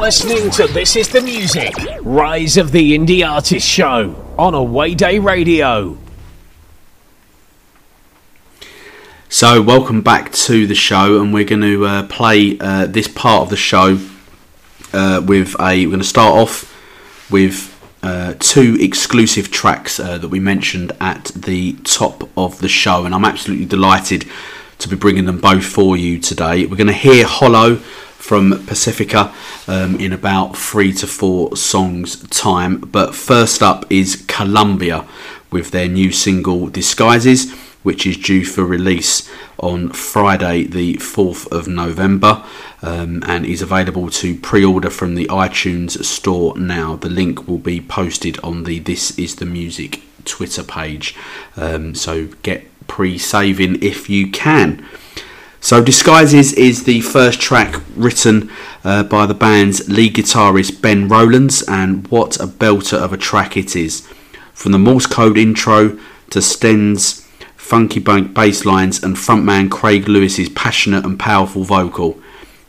Listening to This Is the Music, Rise of the Indie Artist Show on Away Day Radio. So, welcome back to the show, and we're going to uh, play uh, this part of the show uh, with a. We're going to start off with uh, two exclusive tracks uh, that we mentioned at the top of the show, and I'm absolutely delighted to be bringing them both for you today. We're going to hear Hollow from Pacifica um, in about three to four songs' time, but first up is Columbia with their new single Disguises which is due for release on Friday, the 4th of November, um, and is available to pre order from the iTunes store now. The link will be posted on the This Is the Music Twitter page, um, so get pre saving if you can. So, Disguises is the first track written uh, by the band's lead guitarist Ben Rowlands, and what a belter of a track it is. From the Morse code intro to Sten's funky bank bass lines and frontman Craig Lewis's passionate and powerful vocal.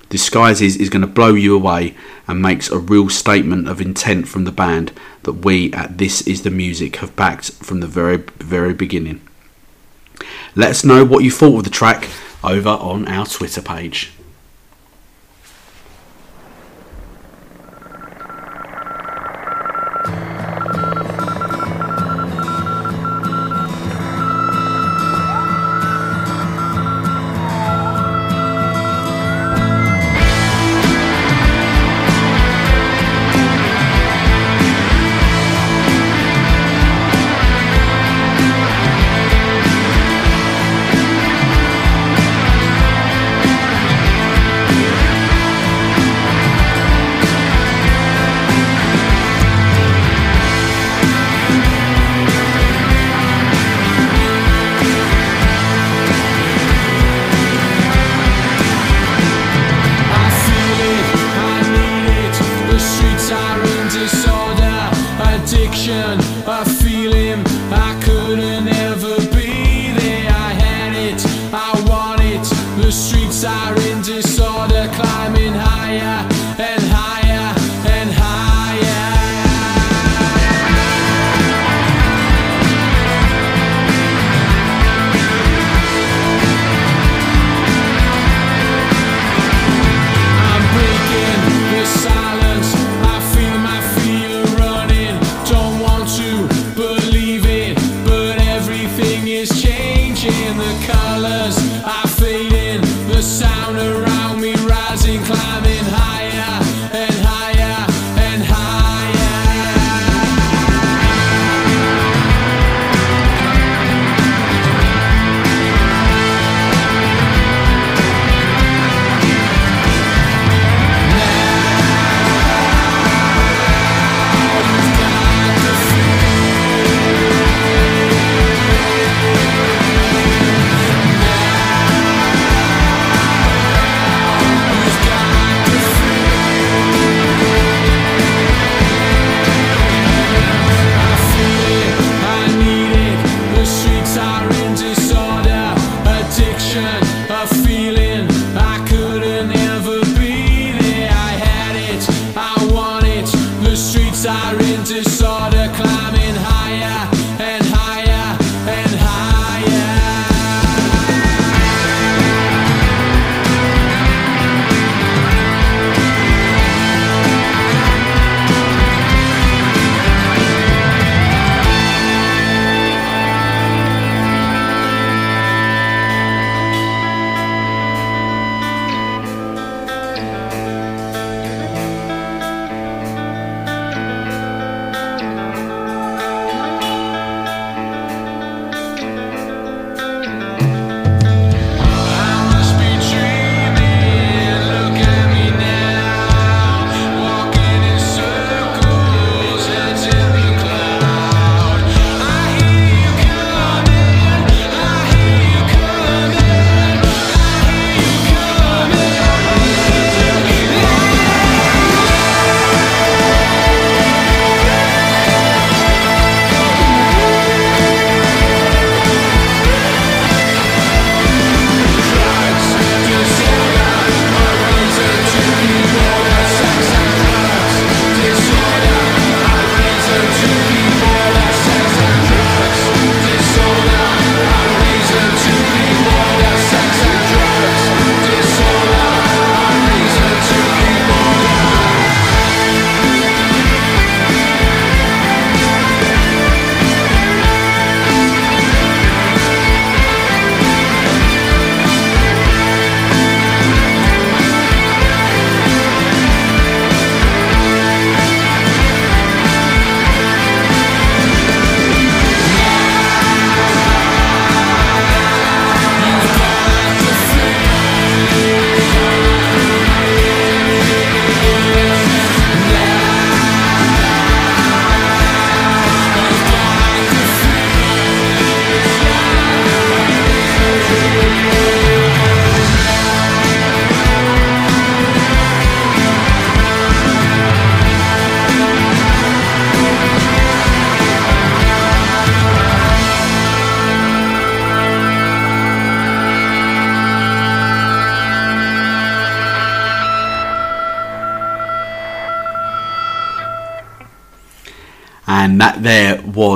Disguises is going to blow you away and makes a real statement of intent from the band that we at This Is the Music have backed from the very, very beginning. Let us know what you thought of the track over on our Twitter page.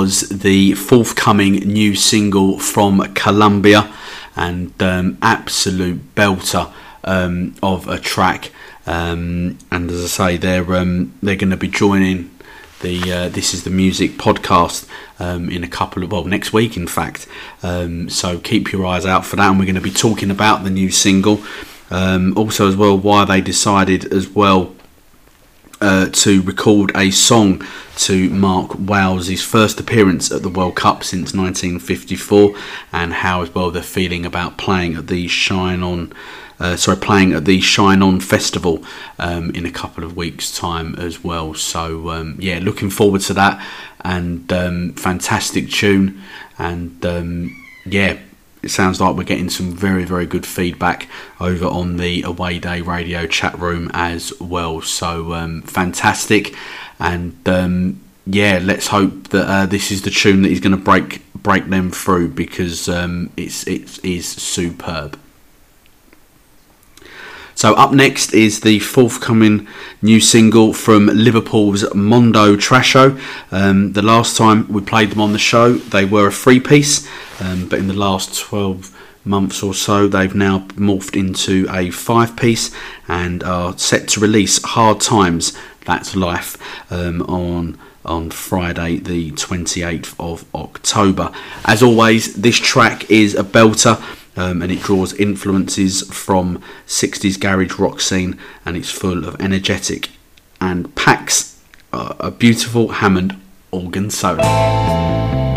Was the forthcoming new single from Columbia, and um, absolute belter um, of a track. Um, and as I say, they're um, they're going to be joining the uh, This Is the Music podcast um, in a couple of well next week, in fact. Um, so keep your eyes out for that, and we're going to be talking about the new single. Also, as well, why they decided as well uh, to record a song to mark Wales' first appearance at the World Cup since 1954, and how as well they're feeling about playing at the Shine On. Uh, sorry, playing at the Shine On Festival um, in a couple of weeks' time as well. So um, yeah, looking forward to that, and um, fantastic tune, and um, yeah, it sounds like we're getting some very very good feedback over on the away day radio chat room as well. So um, fantastic. And um, yeah let's hope that uh, this is the tune that is going to break break them through because um, it's it is superb so up next is the forthcoming new single from Liverpool's Mondo Trasho. Um, the last time we played them on the show, they were a three piece, um, but in the last 12 months or so, they've now morphed into a five piece and are set to release Hard Times, That's Life, um, on on Friday, the 28th of October. As always, this track is a belter. Um, and it draws influences from 60s garage rock scene and it's full of energetic and packs uh, a beautiful Hammond organ solo.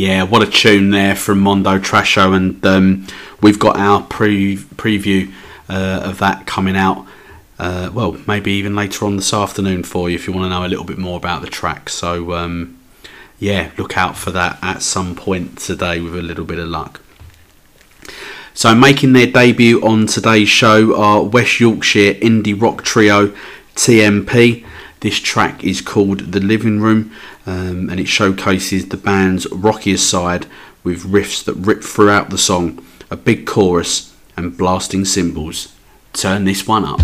Yeah, what a tune there from Mondo Trasho, and um, we've got our pre- preview uh, of that coming out. Uh, well, maybe even later on this afternoon for you if you want to know a little bit more about the track. So, um, yeah, look out for that at some point today with a little bit of luck. So, making their debut on today's show are West Yorkshire indie rock trio TMP. This track is called The Living Room um, and it showcases the band's rockier side with riffs that rip throughout the song, a big chorus, and blasting cymbals. Turn this one up.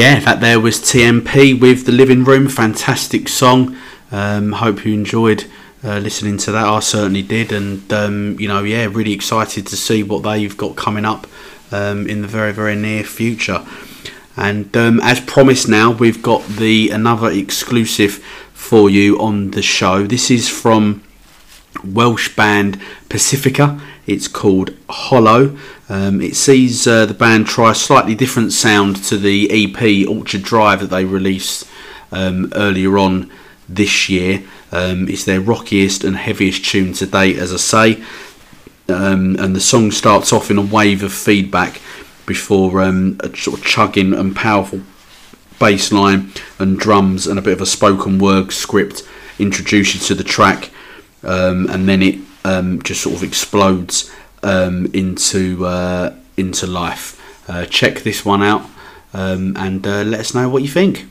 Yeah, that there was TMP with The Living Room. Fantastic song. Um, hope you enjoyed uh, listening to that. I certainly did. And, um, you know, yeah, really excited to see what they've got coming up um, in the very, very near future. And um, as promised, now we've got the another exclusive for you on the show. This is from Welsh band Pacifica. It's called Hollow. Um, it sees uh, the band try a slightly different sound to the EP Orchard Drive that they released um, earlier on this year. Um, it's their rockiest and heaviest tune to date, as I say. Um, and the song starts off in a wave of feedback before um, a sort of chugging and powerful bass line and drums and a bit of a spoken word script introduce you to the track, um, and then it um, just sort of explodes um, into uh, into life. Uh, check this one out um, and uh, let us know what you think.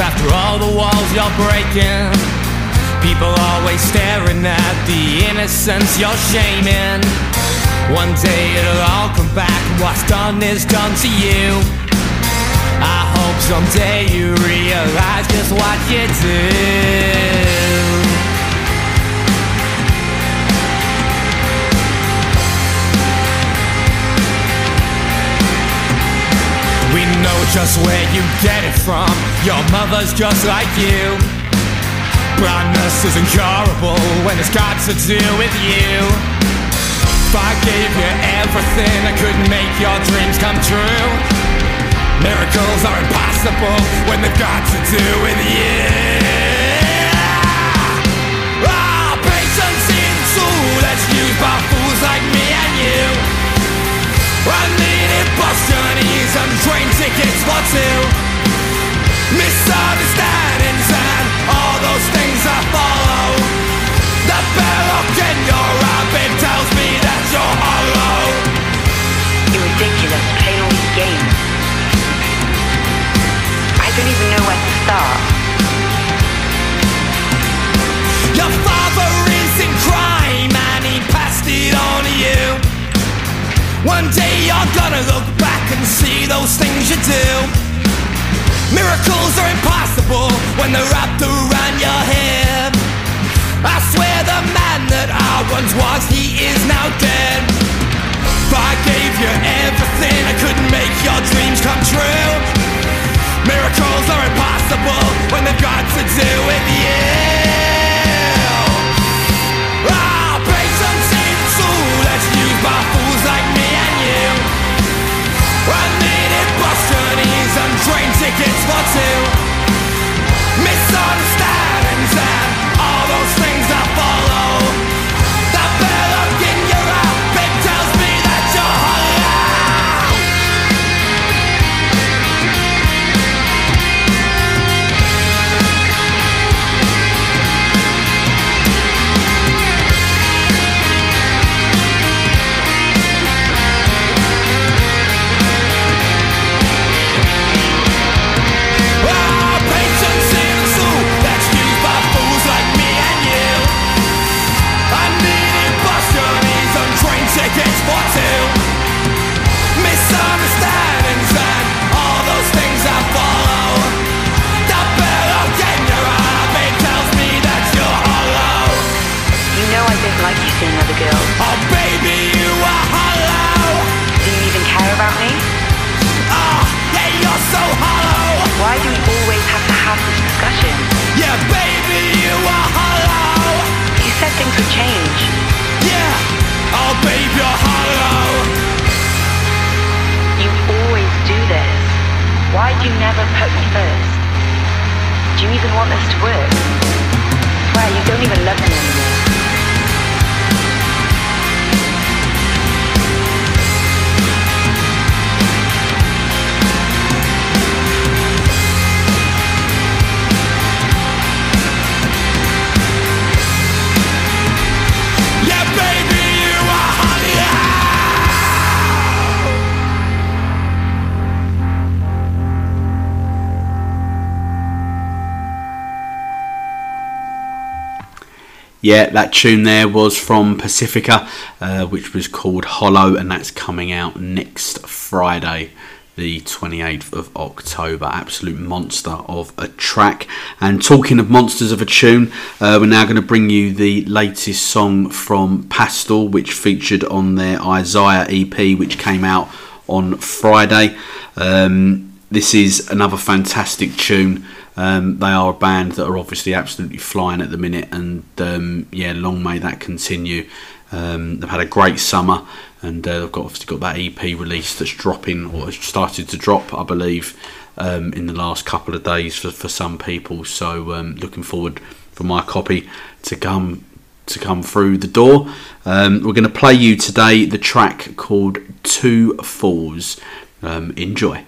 After all the walls you're breaking. People always staring at the innocence you're shaming. One day it'll all come back. What's done is done to you. I hope someday you realize just what you do. Just where you get it from. Your mother's just like you. Blindness is incurable when it's got to do with you. If I gave you everything, I couldn't make your dreams come true. Miracles are impossible when they've got to do with you. Ah, patience in tool that's used by fools like me. I bus journeys and train tickets for two. Misunderstandings and all those things I follow. The bell look in your rabbit tells me that you're hollow. You're ridiculous, playing games. I don't even know where to start. One day you're gonna look back and see those things you do. Miracles are impossible tickets for Yeah, that tune there was from Pacifica, uh, which was called Hollow, and that's coming out next Friday. the 28th of October. Absolute monster of a track. And talking of monsters of a tune, uh, we're now going to bring you the latest song from Pastel, which featured on their Isaiah EP, which came out on Friday. Um, this is another fantastic tune. Um, they are a band that are obviously absolutely flying at the minute, and um, yeah, long may that continue. Um, they've had a great summer, and uh, they've got obviously got that EP release that's dropping or has started to drop, I believe, um, in the last couple of days for, for some people. So um, looking forward for my copy to come to come through the door. Um, we're going to play you today the track called Two Falls. Enjoy.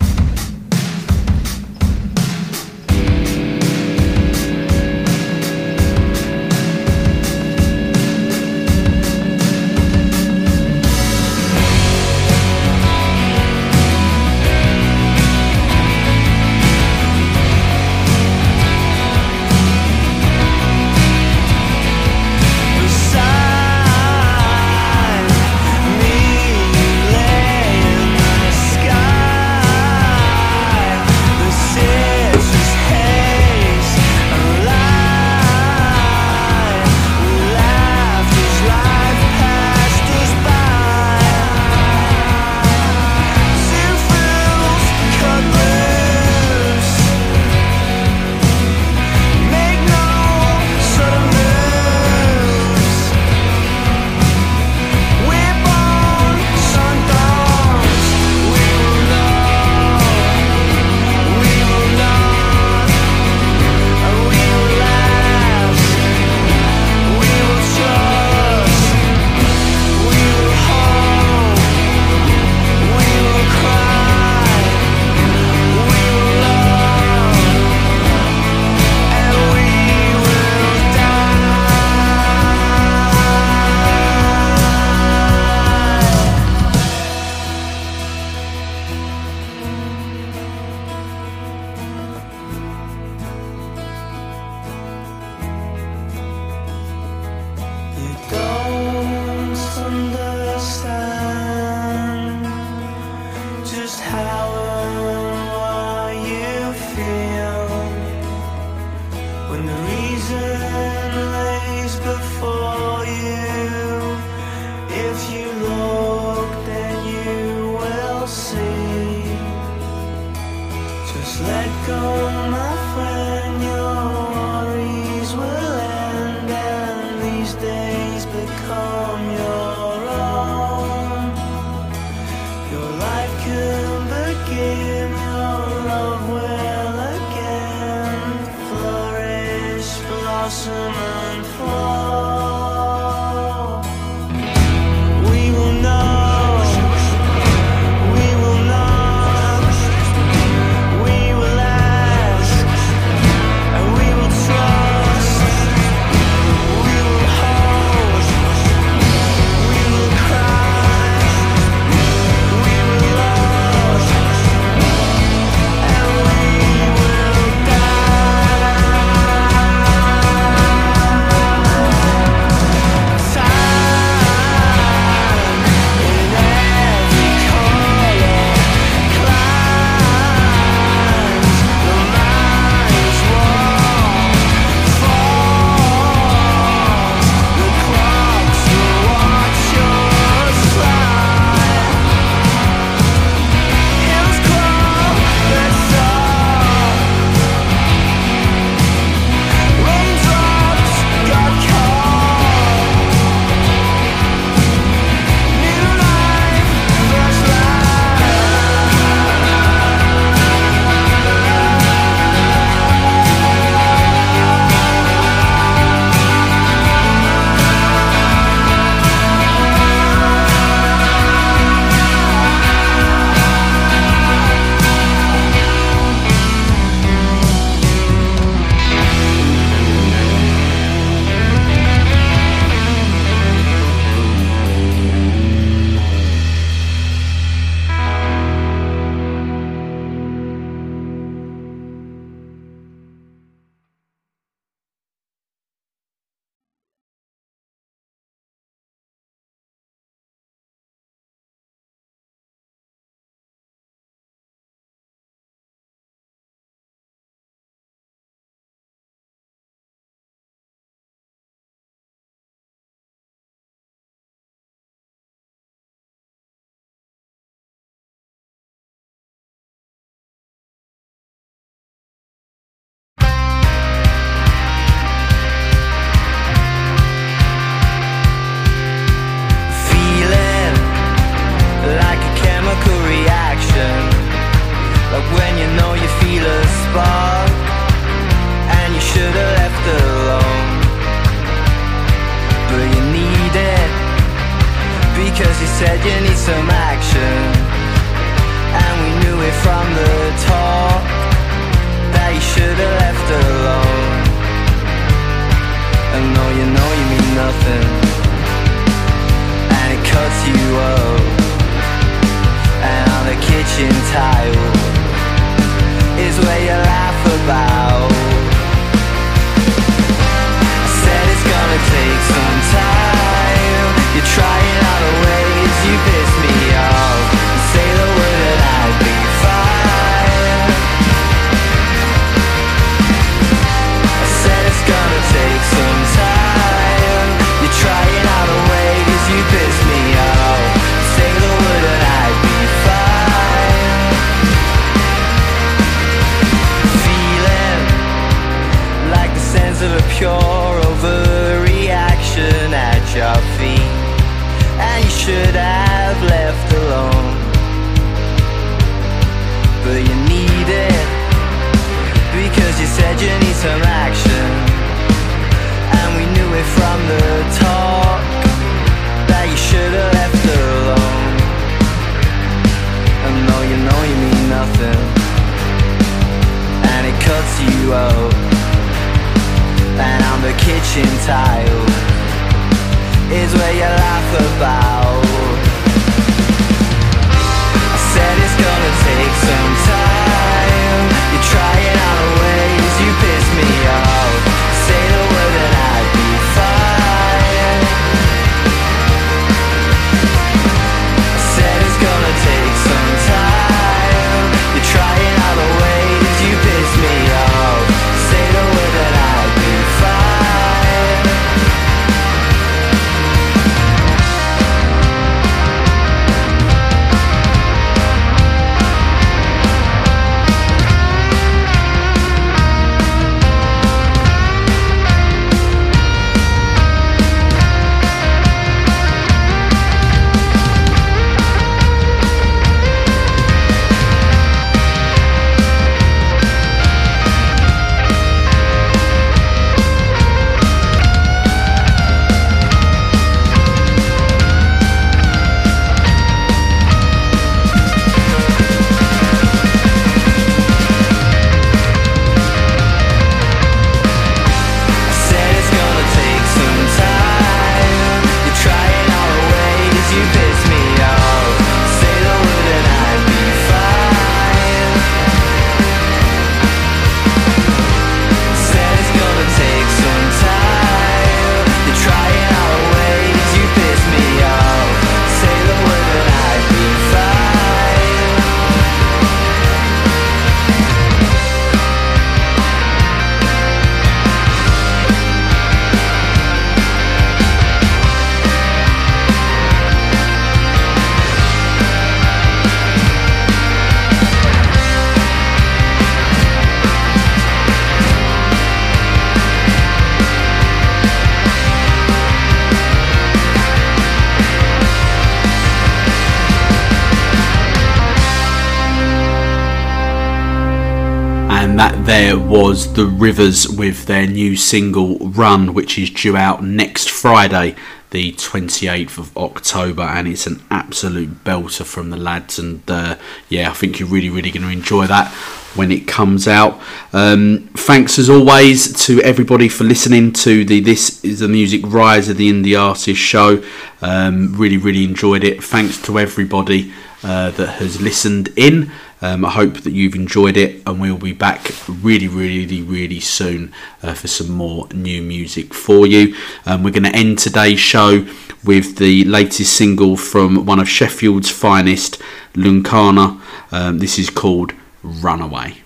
there was The Rivers with their new single Run, which is due out next Friday, the 28th of October, and it's an absolute belter from the lads. And uh, yeah, I think you're really, really going to enjoy that when it comes out. Um, thanks as always to everybody for listening to the This is the Music Rise of the Indie Artist show. Um, really, really enjoyed it. Thanks to everybody uh, that has listened in. Um, I hope that you've enjoyed it, and we'll be back really, really, really soon uh, for some more new music for you. Um, we're going to end today's show with the latest single from one of Sheffield's finest, Luncana. Um, this is called Runaway.